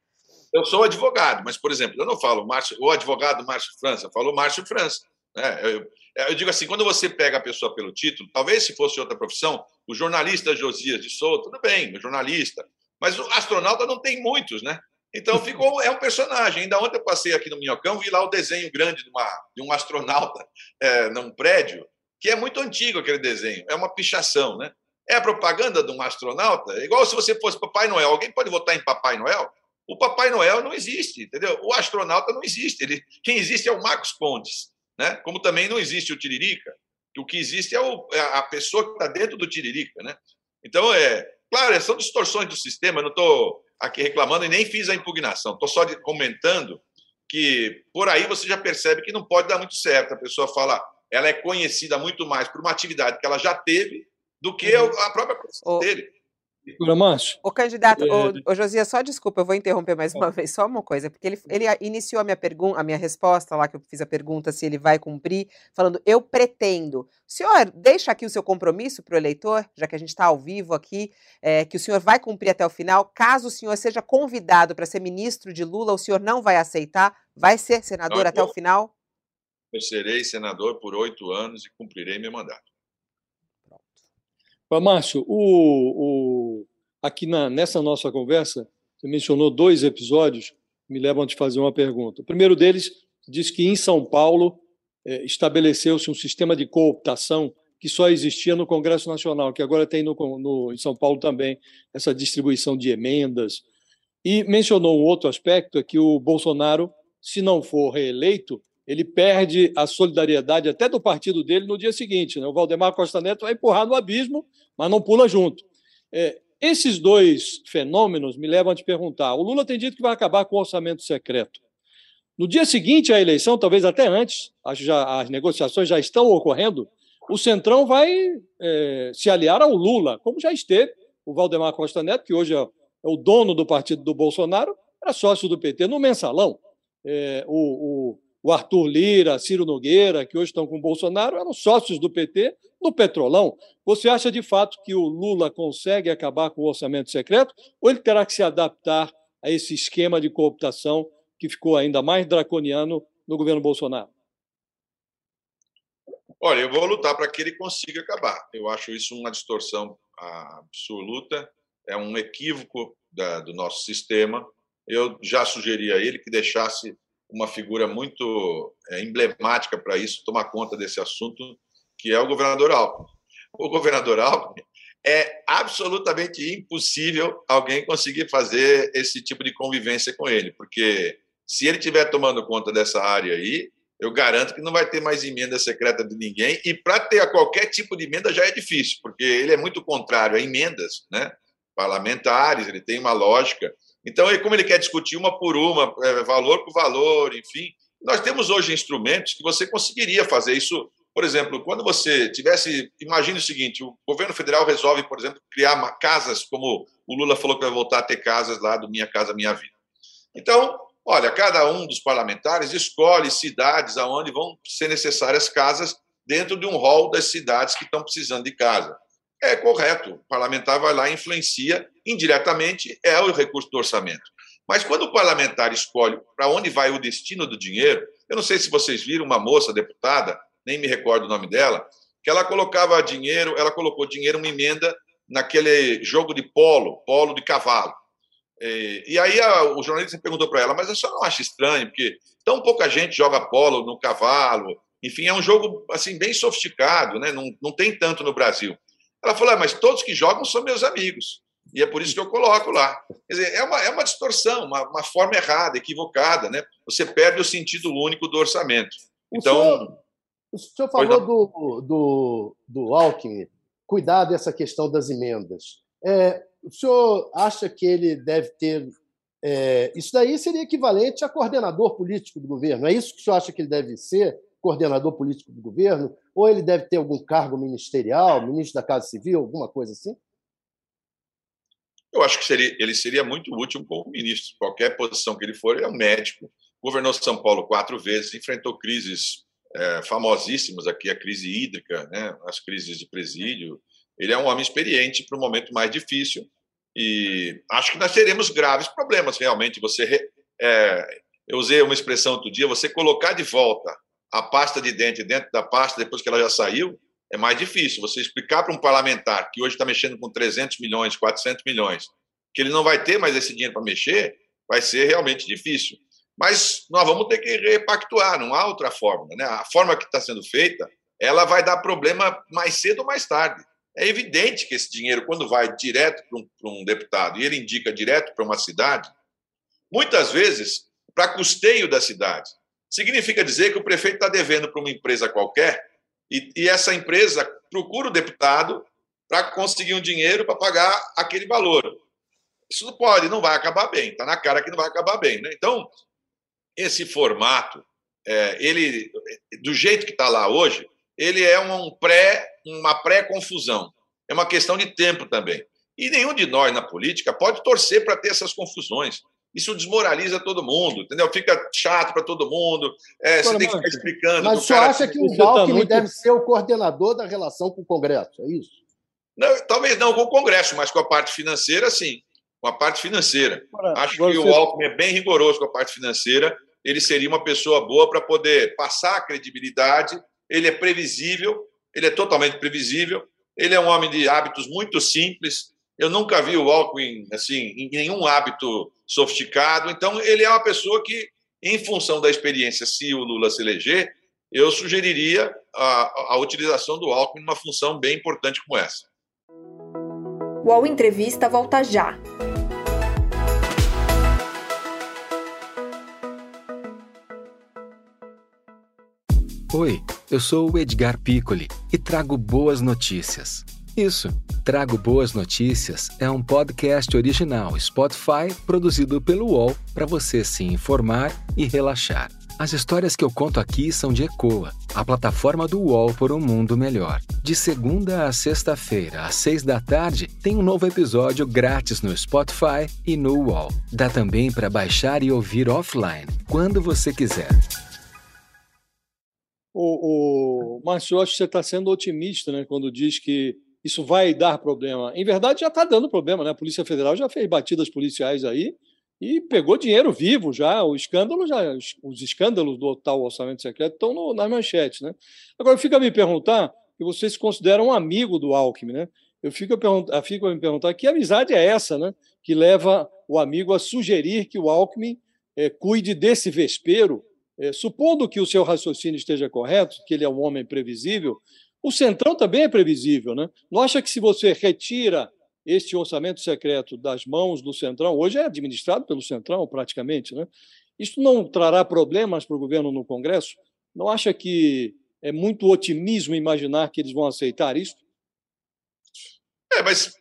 Eu sou advogado, mas, por exemplo, eu não falo Márcio, o advogado Márcio França, eu falo Márcio França. Né? Eu, eu, digo assim, quando você pega a pessoa pelo título, talvez se fosse outra profissão, o jornalista Josias de Souza, tudo bem, o jornalista, mas o astronauta não tem muitos, né? Então ficou é um personagem. Ainda ontem eu passei aqui no Minhocão, vi lá o desenho grande de, uma, de um astronauta é, num prédio, que é muito antigo aquele desenho, é uma pichação, né? É a propaganda de um astronauta, igual se você fosse Papai Noel. Alguém pode votar em Papai Noel? O Papai Noel não existe, entendeu? O astronauta não existe. Ele, quem existe é o Marcos Pontes, né? Como também não existe o Tiririca. O que existe é, o, é a pessoa que está dentro do Tiririca, né? Então, é claro, são distorções do sistema. Eu não estou aqui reclamando e nem fiz a impugnação. Estou só comentando que por aí você já percebe que não pode dar muito certo. A pessoa fala, ela é conhecida muito mais por uma atividade que ela já teve do que uhum. a própria profissão dele. Márcio. O candidato, é... o, o Josias, só desculpa, eu vou interromper mais uma vez, só uma coisa, porque ele, ele iniciou a minha pergunta, a minha resposta lá, que eu fiz a pergunta se ele vai cumprir, falando, eu pretendo. O senhor deixa aqui o seu compromisso para o eleitor, já que a gente está ao vivo aqui, é, que o senhor vai cumprir até o final. Caso o senhor seja convidado para ser ministro de Lula, o senhor não vai aceitar? Vai ser senador não, até o final? Eu serei senador por oito anos e cumprirei meu mandato. Márcio, o, o, aqui na, nessa nossa conversa, você mencionou dois episódios que me levam a te fazer uma pergunta. O primeiro deles diz que em São Paulo é, estabeleceu-se um sistema de cooptação que só existia no Congresso Nacional, que agora tem no, no, em São Paulo também essa distribuição de emendas. E mencionou um outro aspecto, é que o Bolsonaro se não for reeleito, ele perde a solidariedade até do partido dele no dia seguinte. Né? O Valdemar Costa Neto vai empurrar no abismo, mas não pula junto. É, esses dois fenômenos me levam a te perguntar: o Lula tem dito que vai acabar com o orçamento secreto. No dia seguinte à eleição, talvez até antes, as, já, as negociações já estão ocorrendo, o Centrão vai é, se aliar ao Lula, como já esteve o Valdemar Costa Neto, que hoje é, é o dono do partido do Bolsonaro, era sócio do PT no mensalão. É, o, o, o, Arthur Lira, Ciro Nogueira, que hoje estão com o Bolsonaro, eram sócios do PT no Petrolão. Você acha de fato que o Lula consegue acabar com o orçamento secreto ou ele terá que se adaptar a esse esquema de cooptação que ficou ainda mais draconiano no governo Bolsonaro? Olha, eu vou lutar para que ele consiga acabar. Eu acho isso uma distorção absoluta, é um equívoco da, do nosso sistema. Eu já sugeri a ele que deixasse uma figura muito é, emblemática para isso tomar conta desse assunto, que é o governador Alckmin. O governador Alckmin é absolutamente impossível alguém conseguir fazer esse tipo de convivência com ele, porque se ele estiver tomando conta dessa área aí, eu garanto que não vai ter mais emenda secreta de ninguém. E para ter qualquer tipo de emenda já é difícil, porque ele é muito contrário a emendas né, parlamentares, ele tem uma lógica. Então, como ele quer discutir uma por uma, é, valor por valor, enfim, nós temos hoje instrumentos que você conseguiria fazer isso. Por exemplo, quando você tivesse. Imagine o seguinte: o governo federal resolve, por exemplo, criar casas, como o Lula falou que vai voltar a ter casas lá do Minha Casa Minha Vida. Então, Olha, cada um dos parlamentares escolhe cidades aonde vão ser necessárias casas dentro de um rol das cidades que estão precisando de casa. É correto, o parlamentar vai lá e influencia indiretamente, é o recurso do orçamento. Mas quando o parlamentar escolhe para onde vai o destino do dinheiro, eu não sei se vocês viram uma moça deputada, nem me recordo o nome dela, que ela colocava dinheiro, ela colocou dinheiro, uma emenda naquele jogo de polo, polo de cavalo. É, e aí a, o jornalista perguntou para ela, mas você não acha estranho, porque tão pouca gente joga polo no cavalo, enfim, é um jogo assim bem sofisticado, né? não, não tem tanto no Brasil. Ela falou, ah, mas todos que jogam são meus amigos, e é por isso que eu coloco lá. Quer dizer, é uma, é uma distorção, uma, uma forma errada, equivocada, né? você perde o sentido único do orçamento. Então... O senhor, o senhor falou do, do, do Alckmin, cuidar dessa questão das emendas. É, o senhor acha que ele deve ter. É, isso daí seria equivalente a coordenador político do governo. É isso que o senhor acha que ele deve ser? Coordenador político do governo? Ou ele deve ter algum cargo ministerial, ministro da Casa Civil, alguma coisa assim? Eu acho que seria, ele seria muito útil como ministro. Qualquer posição que ele for, ele é um médico. Governou São Paulo quatro vezes, enfrentou crises é, famosíssimas aqui, a crise hídrica, né, as crises de presídio, ele é um homem experiente para o momento mais difícil e acho que nós teremos graves problemas realmente. Você, é, eu usei uma expressão outro dia, você colocar de volta a pasta de dente dentro da pasta depois que ela já saiu é mais difícil. Você explicar para um parlamentar que hoje está mexendo com 300 milhões, 400 milhões, que ele não vai ter mais esse dinheiro para mexer, vai ser realmente difícil. Mas nós vamos ter que repactuar, não há outra forma. Né? A forma que está sendo feita, ela vai dar problema mais cedo ou mais tarde. É evidente que esse dinheiro, quando vai direto para um, para um deputado e ele indica direto para uma cidade, muitas vezes para custeio da cidade. Significa dizer que o prefeito está devendo para uma empresa qualquer e, e essa empresa procura o deputado para conseguir um dinheiro para pagar aquele valor. Isso não pode, não vai acabar bem. Está na cara que não vai acabar bem. Né? Então, esse formato, é, ele, do jeito que está lá hoje, ele é um pré, uma pré-confusão. É uma questão de tempo também. E nenhum de nós na política pode torcer para ter essas confusões. Isso desmoraliza todo mundo, entendeu? Fica chato para todo mundo. É, você tem que ficar explicando. Mas o senhor acha que o tá Alckmin muito... deve ser o coordenador da relação com o Congresso, é isso? Não, talvez não com o Congresso, mas com a parte financeira, sim. Com a parte financeira. Agora, Acho que o Alckmin é bem rigoroso com a parte financeira. Ele seria uma pessoa boa para poder passar a credibilidade ele é previsível, ele é totalmente previsível, ele é um homem de hábitos muito simples. Eu nunca vi o Alckmin assim em nenhum hábito sofisticado. Então, ele é uma pessoa que, em função da experiência, se o Lula se eleger, eu sugeriria a, a utilização do Alckmin numa função bem importante como essa. O UOL Entrevista volta já. Oi, eu sou o Edgar Piccoli e trago boas notícias. Isso, Trago Boas Notícias é um podcast original Spotify produzido pelo UOL para você se informar e relaxar. As histórias que eu conto aqui são de Ecoa, a plataforma do UOL por um mundo melhor. De segunda a sexta-feira, às seis da tarde, tem um novo episódio grátis no Spotify e no UOL. Dá também para baixar e ouvir offline, quando você quiser o, o Márcio, acho que você está sendo otimista né, quando diz que isso vai dar problema. Em verdade, já está dando problema. Né? A Polícia Federal já fez batidas policiais aí e pegou dinheiro vivo já. O escândalo já, os escândalos do tal orçamento secreto estão no, nas manchetes. Né? Agora, fica a me perguntar, que você se considera um amigo do Alckmin, né? Eu fico a, fico a me perguntar que amizade é essa, né? Que leva o amigo a sugerir que o Alckmin é, cuide desse vespeiro é, supondo que o seu raciocínio esteja correto, que ele é um homem previsível, o Centrão também é previsível. Né? Não acha que se você retira este orçamento secreto das mãos do Centrão, hoje é administrado pelo Centrão praticamente, né? isso não trará problemas para o governo no Congresso? Não acha que é muito otimismo imaginar que eles vão aceitar isso? É, mas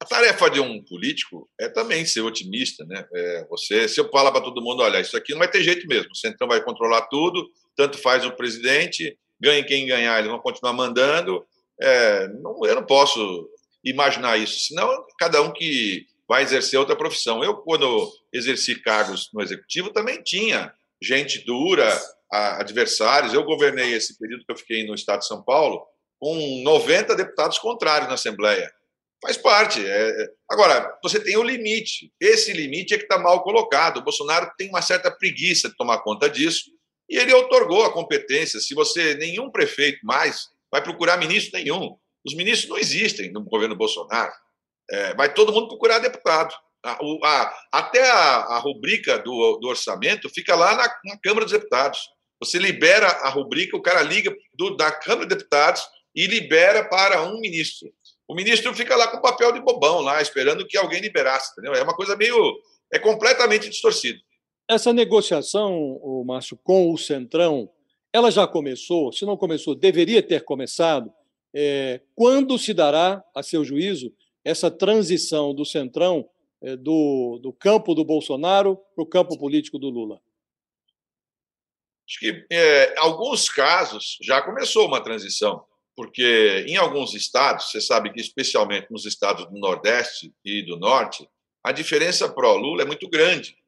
a tarefa de um político é também ser otimista, né? É você, se eu falar para todo mundo, olha, isso aqui não vai ter jeito mesmo, o Centrão vai controlar tudo, tanto faz o presidente, ganhe quem ganhar, eles vão continuar mandando. É, não, eu não posso imaginar isso, senão cada um que vai exercer outra profissão. Eu, quando exerci cargos no executivo, também tinha gente dura, adversários. Eu governei esse período que eu fiquei no estado de São Paulo com 90 deputados contrários na Assembleia. Faz parte. É... Agora, você tem o limite. Esse limite é que está mal colocado. O Bolsonaro tem uma certa preguiça de tomar conta disso e ele otorgou a competência. Se você, nenhum prefeito mais, vai procurar ministro nenhum. Os ministros não existem no governo Bolsonaro. É, vai todo mundo procurar deputado. A, a, até a, a rubrica do, do, orçamento fica lá na, na, Câmara dos Deputados. Você libera a rubrica, o cara liga do, da Câmara dos Deputados e libera para um ministro. O ministro fica lá com papel de bobão, lá, esperando que alguém liberasse, entendeu? É uma coisa meio. É completamente distorcido. Essa negociação, o Márcio, com o Centrão, ela já começou? Se não começou, deveria ter começado. É, quando se dará, a seu juízo, essa transição do Centrão, é, do, do campo do Bolsonaro para o campo político do Lula? Acho que, é, alguns casos, já começou uma transição porque em alguns estados, você sabe que especialmente nos estados do Nordeste e do Norte, a diferença pró-Lula é muito grande.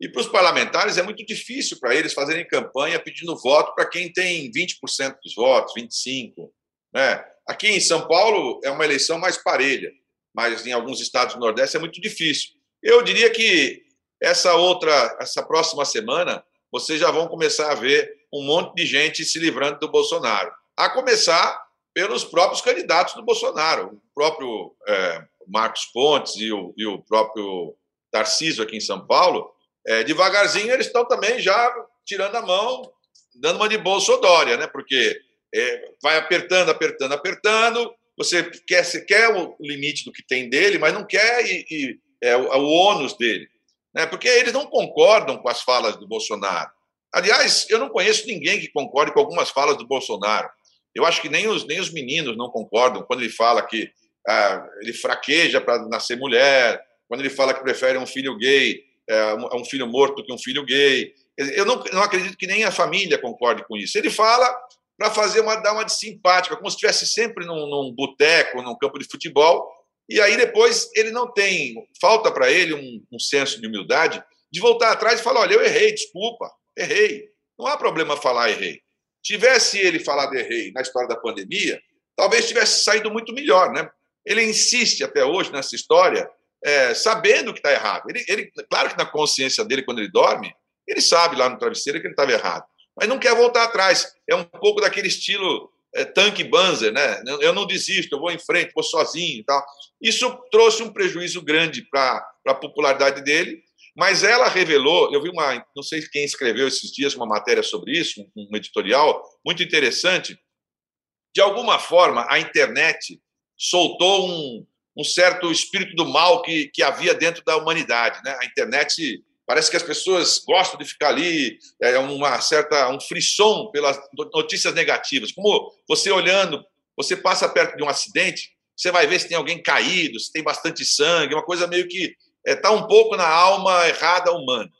E para os parlamentares é muito difícil para eles fazerem campanha pedindo voto para quem tem 20% dos votos, 25%. Né? Aqui em São Paulo é uma eleição mais parelha, mas em alguns estados do Nordeste é muito difícil. Eu diria que essa outra, essa próxima semana, vocês já vão começar a ver um monte de gente se livrando do Bolsonaro. A começar pelos próprios candidatos do Bolsonaro. O próprio é, Marcos Pontes e o, e o, próprio Tarcísio aqui em São Paulo, é, devagarzinho eles estão também já tirando a mão, dando uma de Bolsonaro, né? Porque é, vai apertando, apertando, apertando. Você quer, você quer o limite do que tem dele, mas não quer e, e é, o, o ônus dele. Né? Porque eles não concordam com as falas do Bolsonaro. Aliás, eu não conheço ninguém que concorde com algumas falas do Bolsonaro. Eu acho que nem os, nem os meninos não concordam quando ele fala que ah, ele fraqueja para nascer mulher, quando ele fala que prefere um filho gay, é, um filho morto que um filho gay. Eu não, não acredito que nem a família concorde com isso. Ele fala para fazer uma dar uma de simpática, como se estivesse sempre num, num boteco, num campo de futebol, e aí depois ele não tem, falta para ele um, um senso de humildade de voltar atrás e falar: olha, eu errei, desculpa, errei. Não há problema falar errei. Tivesse ele falado errei na história da pandemia, talvez tivesse saído muito melhor, né? Ele insiste até hoje nessa história, é, sabendo que está errado. Ele, ele, claro que na consciência dele, quando ele dorme, ele sabe lá no travesseiro que ele estava errado, mas não quer voltar atrás. É um pouco daquele estilo é, tanque Banzer, né? Eu não desisto, eu vou em frente, vou sozinho e tal. Isso trouxe um prejuízo grande para a popularidade dele mas ela revelou, eu vi uma, não sei quem escreveu esses dias uma matéria sobre isso, um editorial muito interessante. De alguma forma, a internet soltou um, um certo espírito do mal que, que havia dentro da humanidade. Né? A internet Parece que as pessoas gostam de ficar ali, é uma certa um frisson pelas notícias negativas. Como você olhando, você passa perto de um acidente, você vai ver se tem alguém caído, se tem bastante sangue, uma coisa meio que está é, um pouco na alma errada humana.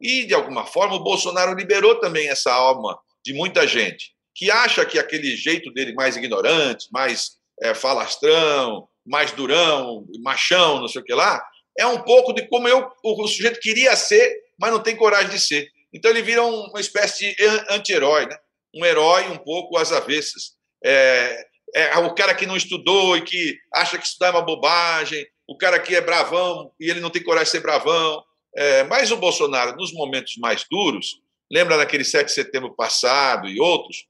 E, de alguma forma, o Bolsonaro liberou também essa alma de muita gente que acha que aquele jeito dele mais ignorante, mais é, falastrão, mais durão, machão, não sei o que lá, é um pouco de como eu, o, sujeito queria ser, mas não tem coragem de ser. Então ele vira uma espécie de anti-herói, né? um herói um pouco às avessas. É, é, o cara que não estudou e que acha que estudar é uma bobagem, o cara que é bravão e ele não tem coragem de ser bravão. É, mas o Bolsonaro, nos momentos mais duros, lembra daquele 7 de setembro passado e outros,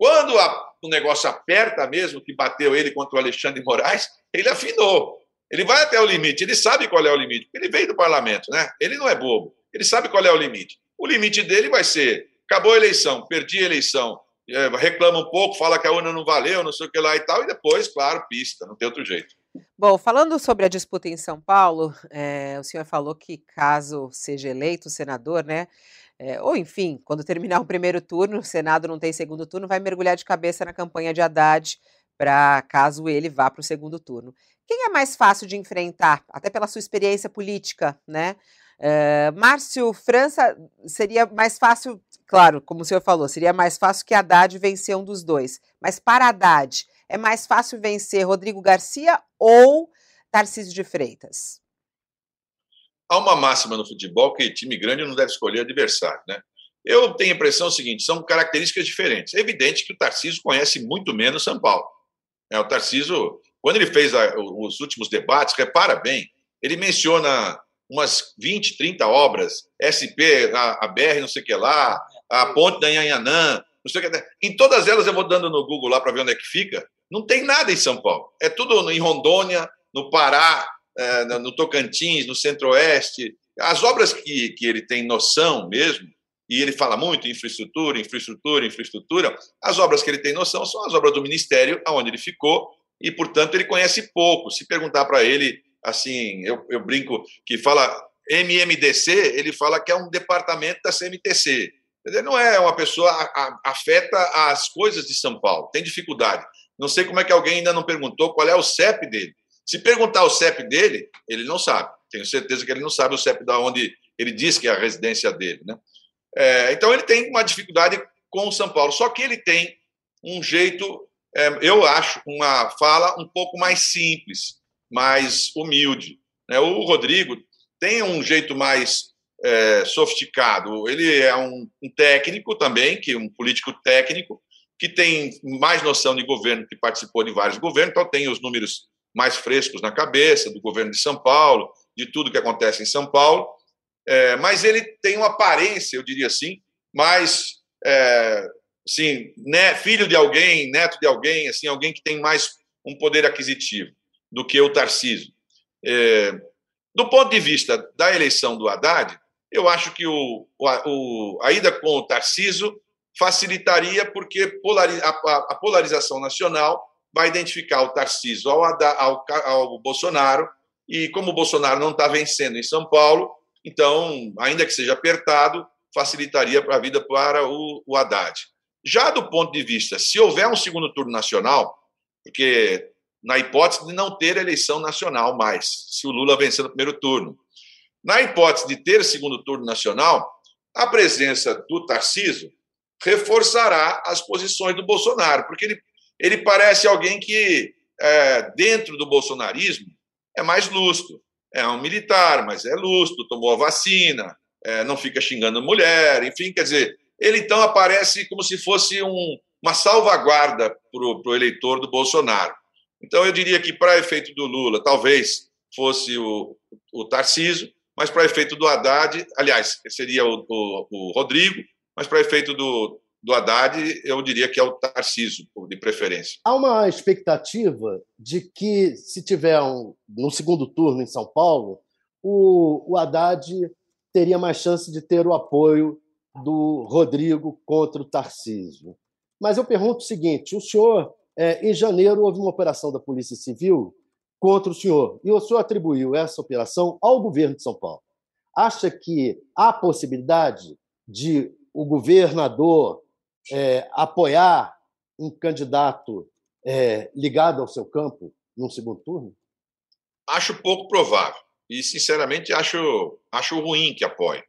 quando a, o negócio aperta mesmo, que bateu ele contra o Alexandre Moraes, ele afinou. Ele vai até o limite, ele sabe qual é o limite, ele veio do parlamento, né? Ele não é bobo, ele sabe qual é o limite. O limite dele vai ser: acabou a eleição, perdi a eleição, é, reclama um pouco, fala que a urna não valeu, não sei o que lá e tal, e depois, claro, pista, não tem outro jeito. Bom, falando sobre a disputa em São Paulo, é, o senhor falou que caso seja eleito senador, né? É, ou enfim, quando terminar o primeiro turno, o Senado não tem segundo turno, vai mergulhar de cabeça na campanha de Haddad para caso ele vá para o segundo turno. Quem é mais fácil de enfrentar, até pela sua experiência política, né? Uh, Márcio França seria mais fácil, claro, como o senhor falou, seria mais fácil que Haddad vencer um dos dois. Mas para Haddad, é mais fácil vencer Rodrigo Garcia ou Tarcísio de Freitas? Há uma máxima no futebol que time grande não deve escolher adversário, né? Eu tenho a impressão seguinte, são características diferentes. É evidente que o Tarcísio conhece muito menos São Paulo. É, o Tarcísio quando ele fez a, os últimos debates, repara bem, ele menciona umas 20, 30 obras, SP, a, a BR, não sei o que lá, a ponte da Inhanhanã, não sei o que. Em todas elas eu vou dando no Google lá para ver onde é que fica. Não tem nada em São Paulo. É tudo em Rondônia, no Pará, no Tocantins, no Centro-Oeste. As obras que, que ele tem noção mesmo, e ele fala muito infraestrutura, infraestrutura, infraestrutura, as obras que ele tem noção são as obras do Ministério, onde ele ficou, e, portanto, ele conhece pouco. Se perguntar para ele, assim, eu, eu brinco que fala MMDC, ele fala que é um departamento da CMTC. Ele não é uma pessoa afeta as coisas de São Paulo, tem dificuldade. Não sei como é que alguém ainda não perguntou qual é o CEP dele. Se perguntar o CEP dele, ele não sabe. Tenho certeza que ele não sabe o CEP da onde ele diz que é a residência dele, né? É, então ele tem uma dificuldade com o São Paulo. Só que ele tem um jeito é, eu acho, uma fala um pouco mais simples, mais humilde. Né? O Rodrigo tem um jeito mais é, sofisticado. Ele é um, um, técnico também, que um político técnico, que tem mais noção de governo, que participou de vários governos, então tem os números mais frescos na cabeça do governo de São Paulo, de tudo que acontece em São Paulo. É, mas ele tem uma aparência, eu diria assim, mais é, sim, né, filho de alguém, neto de alguém, assim, alguém que tem mais um poder aquisitivo do que o Tarcísio. É, do ponto de vista da eleição do Haddad, eu acho que o, o, a ida com o Tarcísio facilitaria, porque polariza, a, a, polarização nacional vai identificar o Tarcísio ao, ao, ao Bolsonaro, e como o Bolsonaro não está vencendo em São Paulo, então, ainda que seja apertado, facilitaria para a vida para o, o Haddad. Já do ponto de vista, se houver um segundo turno nacional, porque na hipótese de não ter eleição nacional mais, se o Lula vencer no primeiro turno, na hipótese de ter segundo turno nacional, a presença do Tarciso reforçará as posições do Bolsonaro, porque ele, ele parece alguém que, é, dentro do bolsonarismo, é mais lustro. É um militar, mas é lustro, tomou a vacina, é, não fica xingando mulher, enfim, quer dizer, ele então aparece como se fosse um, uma salvaguarda para o eleitor do Bolsonaro. Então, eu diria que, para efeito do Lula, talvez fosse o, o Tarciso, mas para efeito do Haddad, aliás, seria o, o, o Rodrigo, mas para efeito do, do Haddad, eu diria que é o Tarciso, de preferência. Há uma expectativa de que, se tiver um, no segundo turno em São Paulo, o, o Haddad teria mais chance de ter o apoio do Rodrigo contra o Tarcísio. Mas eu pergunto o seguinte: o senhor, é, em janeiro, houve uma operação da Polícia Civil contra o senhor, e o senhor atribuiu essa operação ao governo de São Paulo. acha que há possibilidade de o governador é, apoiar um candidato é, ligado ao seu campo num segundo turno? Acho pouco provável. E, sinceramente, acho, acho ruim que apoie.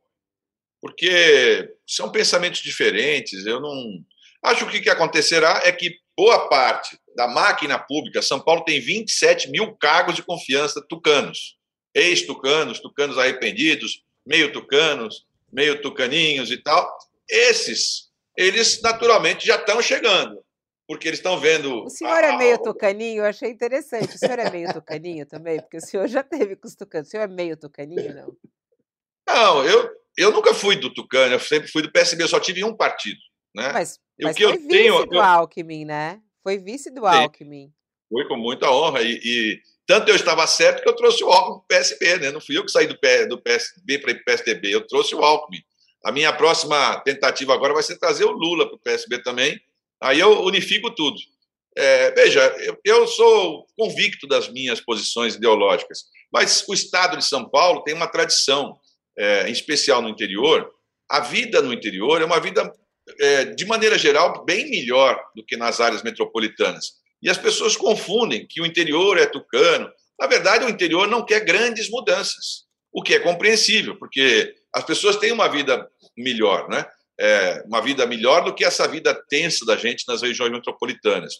Porque são pensamentos diferentes. Eu não. Acho que o que acontecerá é que boa parte da máquina pública, São Paulo tem 27 mil cargos de confiança tucanos, ex-tucanos, tucanos arrependidos, meio tucanos, meio tucaninhos e tal. Esses, eles naturalmente já estão chegando porque eles estão vendo. O senhor é meio tucaninho, eu achei interessante. O senhor é meio tucaninho também? Porque o senhor já teve com os tucanos. O senhor é meio tucaninho, não? Não, eu, eu nunca fui do Tucano, eu sempre fui do PSB, eu só tive um partido. Né? Mas, mas foi vice tenho, do eu... Alckmin, né? Foi vice do Alckmin. Foi com muita honra. E, e, tanto eu estava certo que eu trouxe o Alckmin para o PSB, né? Não fui eu que saí do, do PSB para o PSDB, eu trouxe o Alckmin. A minha próxima tentativa agora vai ser trazer o Lula para o PSB também, Aí eu unifico tudo. É, veja, eu, eu, sou convicto das minhas posições ideológicas, mas o Estado de São Paulo tem uma tradição, é, em especial no interior. A vida no interior é uma vida, é, de maneira geral, bem melhor do que nas áreas metropolitanas. E as pessoas confundem que o interior é tucano. Na verdade, o interior não quer grandes mudanças, o que é compreensível, porque as pessoas têm uma vida melhor, né? é, uma vida melhor do que essa vida tensa da gente nas regiões metropolitanas.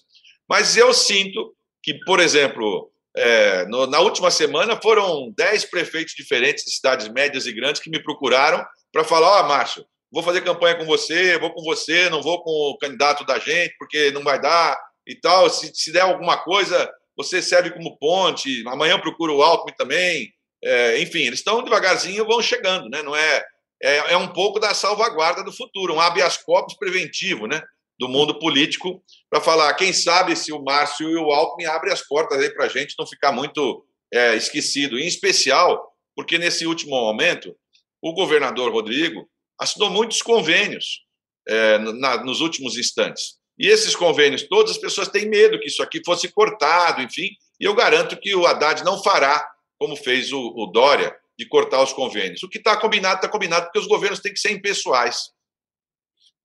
Mas eu sinto que, por exemplo, é, no, na última semana foram dez prefeitos diferentes de cidades médias e grandes que me procuraram para falar: Ó, oh, Márcio, vou fazer campanha com você, vou com você, não vou com o candidato da gente, porque não vai dar e tal. Se, se der alguma coisa, você serve como ponte. Amanhã procuro o Alckmin também. É, enfim, eles estão devagarzinho, vão chegando, né? Não é é, é um pouco da salvaguarda do futuro, um habeas corpus preventivo, né? do mundo político para falar, quem sabe se o Márcio e o Alckmin abrem as portas aí para a gente não ficar muito é, esquecido. Em especial, porque nesse último momento, o governador Rodrigo assinou muitos convênios é, na, nos últimos instantes. E esses convênios, todas as pessoas têm medo que isso aqui fosse cortado, enfim, e eu garanto que o Haddad não fará como fez o, o Dória, de cortar os convênios. O que está combinado, está combinado, porque os governos têm que ser impessoais.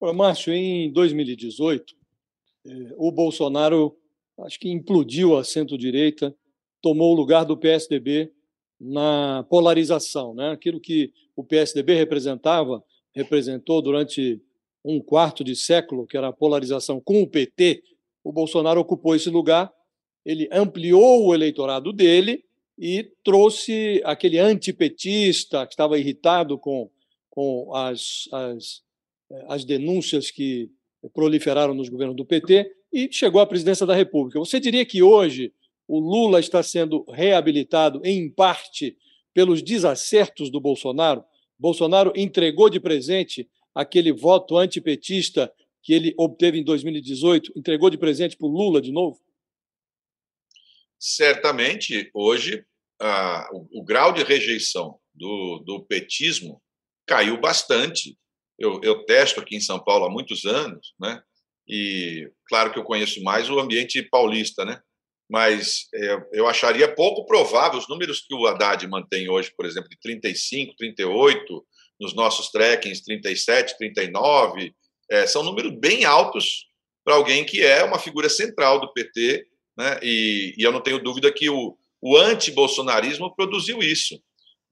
Márcio, em 2018, eh, o Bolsonaro, acho que implodiu a centro-direita, tomou o lugar do PSDB na polarização. Né? Aquilo que o PSDB representava, representou durante um quarto de século, que era a polarização com o PT, o Bolsonaro ocupou esse lugar, ele ampliou o eleitorado dele e trouxe aquele antipetista que estava irritado com, com as, as, as denúncias que proliferaram nos governos do PT e chegou à presidência da República. Você diria que hoje o Lula está sendo reabilitado, em parte, pelos desacertos do Bolsonaro? Bolsonaro entregou de presente aquele voto antipetista que ele obteve em 2018, entregou de presente para o Lula de novo? Certamente hoje ah, o, o, grau de rejeição do, do petismo caiu bastante. Eu, eu, testo aqui em São Paulo há muitos anos, né? E claro que eu conheço mais o ambiente paulista, né? Mas é, eu acharia pouco provável os números que o Haddad mantém hoje, por exemplo, de 35, 38, nos nossos trekkings, 37, 39, é, são números bem altos para alguém que é uma figura central do PT né? E, e eu não tenho dúvida que o, o anti-bolsonarismo produziu isso.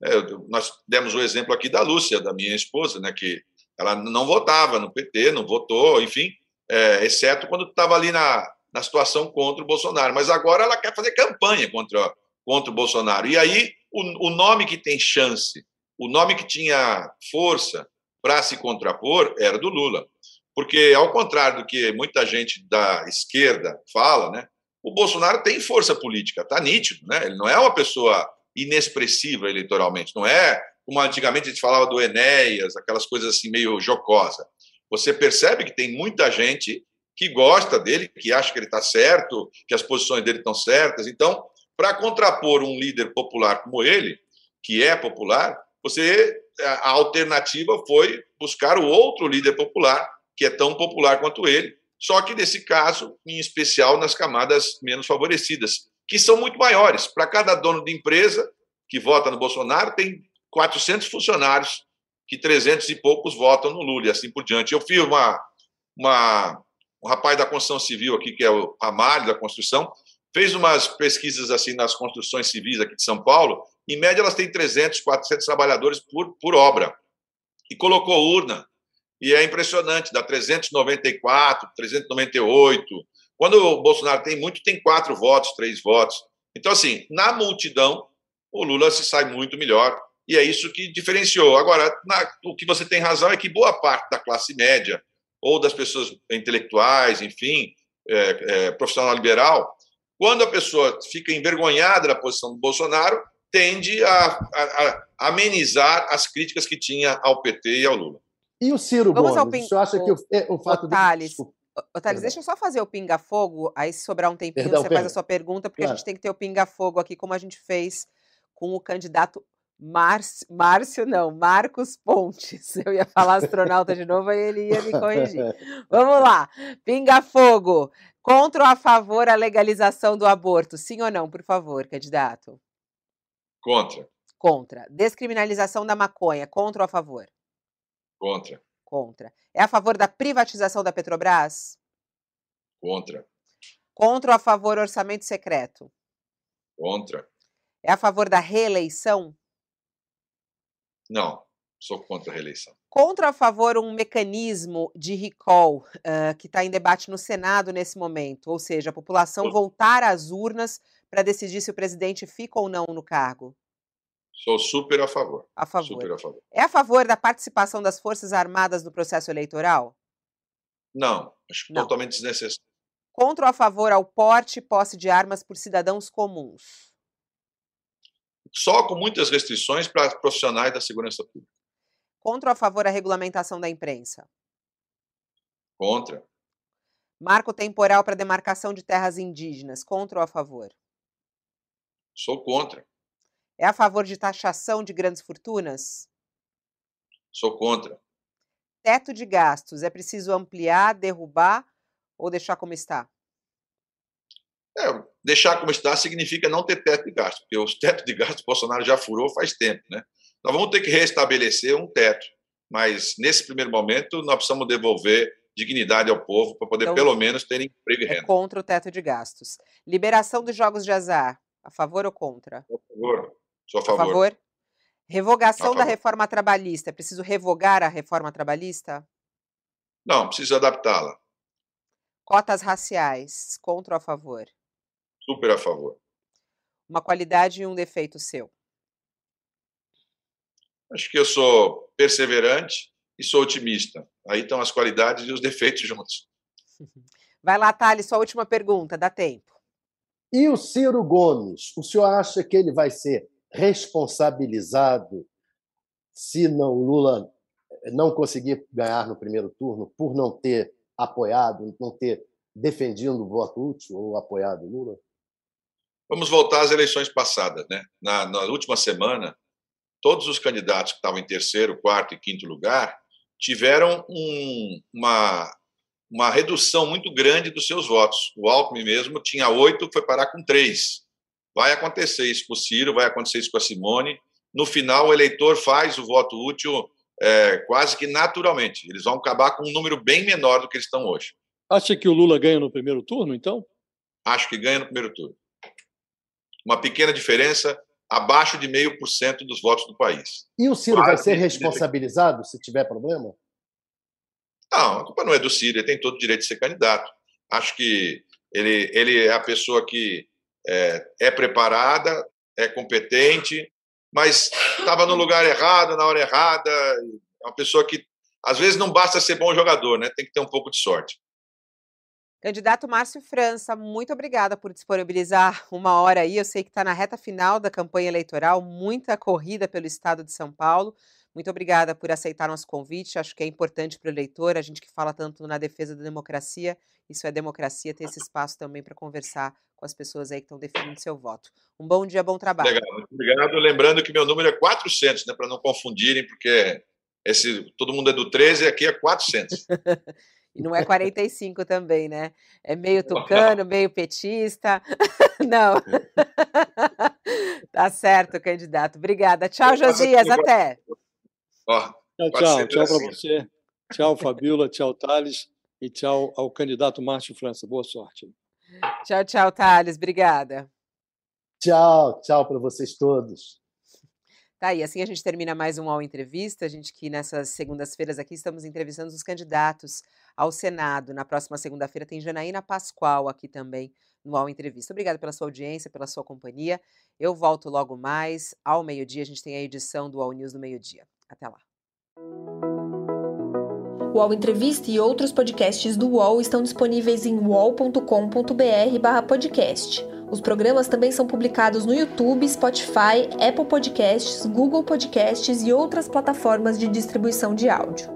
É, nós demos o exemplo aqui da Lúcia, da minha esposa, né, que ela não votava no PT, não votou, enfim, é, exceto quando estava ali na, na situação contra o Bolsonaro. Mas agora ela quer fazer campanha contra, contra o Bolsonaro. E aí, o, o nome que tem chance, o nome que tinha força para se contrapor era do Lula. Porque, ao contrário do que muita gente da esquerda fala, né, o Bolsonaro tem força política, está nítido, né? Ele não é uma pessoa inexpressiva eleitoralmente, não é como antigamente a gente falava do Enéas, aquelas coisas assim meio jocosa. Você percebe que tem muita gente que gosta dele, que acha que ele está certo, que as posições dele estão certas. Então, para contrapor um líder popular como ele, que é popular, você a alternativa foi buscar o outro líder popular, que é tão popular quanto ele, só que nesse caso, em especial nas camadas menos favorecidas, que são muito maiores. Para cada dono de empresa que vota no Bolsonaro, tem 400 funcionários que 300 e poucos votam no Lula e assim por diante. Eu fiz uma, uma um rapaz da construção civil aqui, que é o Ramalho da construção, fez umas pesquisas assim nas construções civis aqui de São Paulo. Em média, elas têm 300, 400 trabalhadores por, por obra. E colocou urna. E é impressionante, dá 394, 398. Quando o Bolsonaro tem muito, tem quatro votos, três votos. Então, assim, na multidão, o Lula se sai muito melhor. E é isso que diferenciou. Agora, na, o que você tem razão é que boa parte da classe média, ou das pessoas intelectuais, enfim, é, é, profissional liberal, quando a pessoa fica envergonhada da posição do Bolsonaro, tende a, a, a amenizar as críticas que tinha ao PT e ao Lula. E o Ciro Vamos Gomes? Ao ping... Você acha que o, é, o fato Thales, de... Thales, deixa eu só fazer o pinga-fogo, aí se sobrar um tempinho Perdão, você faz a sua pergunta, porque claro. a gente tem que ter o pinga-fogo aqui, como a gente fez com o candidato Márcio, Márcio não, Marcos Pontes. Eu ia falar astronauta de novo, aí ele ia me corrigir. Vamos lá. Pinga fogo. Contra ou a favor a legalização do aborto? Sim ou não, por favor, candidato? Contra. Contra. Descriminalização da maconha. Contra ou a favor? Contra. Contra. É a favor da privatização da Petrobras? Contra. Contra ou a favor orçamento secreto? Contra. É a favor da reeleição? Não, sou contra a reeleição. Contra ou a favor um mecanismo de recall uh, que está em debate no Senado nesse momento, ou seja, a população voltar às urnas para decidir se o presidente fica ou não no cargo? Sou super a favor. A favor. Super a favor. É a favor da participação das Forças Armadas no processo eleitoral? Não, acho não. totalmente desnecessário. Contra ou a favor ao porte e posse de armas por cidadãos comuns? só com muitas restrições para profissionais da segurança pública. Contra ou a favor a regulamentação da imprensa? Contra. Marco temporal para demarcação de terras indígenas, contra ou a favor? Sou contra. É a favor de taxação de grandes fortunas? Sou contra. Teto de gastos, é preciso ampliar, derrubar ou deixar como está? É, deixar como está significa não ter teto de gasto, porque os tetos de gasto o Bolsonaro já furou faz tempo. Né? Nós vamos ter que restabelecer um teto, mas nesse primeiro momento nós precisamos devolver dignidade ao povo para poder então, pelo menos ter emprego e é renda. É contra o teto de gastos. Liberação dos jogos de azar, a favor ou contra? A favor. Sou a favor. A favor? Revogação a favor. da reforma trabalhista. É preciso revogar a reforma trabalhista? Não, precisa adaptá-la. Cotas raciais, contra ou a favor? Super a favor. Uma qualidade e um defeito seu? Acho que eu sou perseverante e sou otimista. Aí estão as qualidades e os defeitos juntos. Vai lá, Thales, sua última pergunta, dá tempo. E o Ciro Gomes, o senhor acha que ele vai ser responsabilizado se não Lula não conseguir ganhar no primeiro turno por não ter apoiado, não ter defendido o voto útil ou apoiado Lula? Vamos voltar às eleições passadas. Né? Na, na última semana, todos os candidatos que estavam em terceiro, quarto e quinto lugar tiveram um, uma, uma redução muito grande dos seus votos. O Alckmin mesmo tinha oito, foi parar com três. Vai acontecer isso com o Ciro, vai acontecer isso com a Simone. No final, o eleitor faz o voto útil é, quase que naturalmente. Eles vão acabar com um número bem menor do que eles estão hoje. Acha que o Lula ganha no primeiro turno, então? Acho que ganha no primeiro turno uma pequena diferença abaixo de meio por cento dos votos do país. E o Ciro vai ser responsabilizado se tiver problema? Não, a culpa não é do Ciro, ele tem todo o direito de ser candidato. Acho que ele, ele é a pessoa que é, é preparada, é competente, mas estava no lugar errado, na hora errada. É uma pessoa que, às vezes, não basta ser bom jogador, né? tem que ter um pouco de sorte. Candidato Márcio França, muito obrigada por disponibilizar uma hora aí. Eu sei que está na reta final da campanha eleitoral, muita corrida pelo estado de São Paulo. Muito obrigada por aceitar nosso convite. Acho que é importante para o eleitor, a gente que fala tanto na defesa da democracia, isso é democracia, ter esse espaço também para conversar com as pessoas aí que estão definindo seu voto. Um bom dia, bom trabalho. Legal, muito obrigado. Lembrando que meu número é 400, né, para não confundirem, porque esse, todo mundo é do 13 e aqui é 400. E não é 45 também, né? É meio tucano, meio petista. Não. tá certo, candidato. Obrigada. Tchau, Josias. Até. tchau, tchau. Tchau para você. Tchau, Fabiola. Tchau, Thales. E tchau ao candidato Márcio França. Boa sorte. Tchau, tchau, Thales. Obrigada. Tchau, tchau para vocês todos. Tá aí, assim a gente termina mais um UOL Entrevista. A gente que nessas segundas-feiras aqui estamos entrevistando os candidatos ao Senado. Na próxima segunda-feira tem Janaína Pascoal aqui também no UOL Entrevista. Obrigada pela sua audiência, pela sua companhia. Eu volto logo mais. Ao meio-dia a gente tem a edição do UOL News do meio-dia. Até lá. UOL Entrevista e outros podcasts do UOL estão disponíveis em uol.com.br/podcast. Os programas também são publicados no YouTube, Spotify, Apple Podcasts, Google Podcasts e outras plataformas de distribuição de áudio.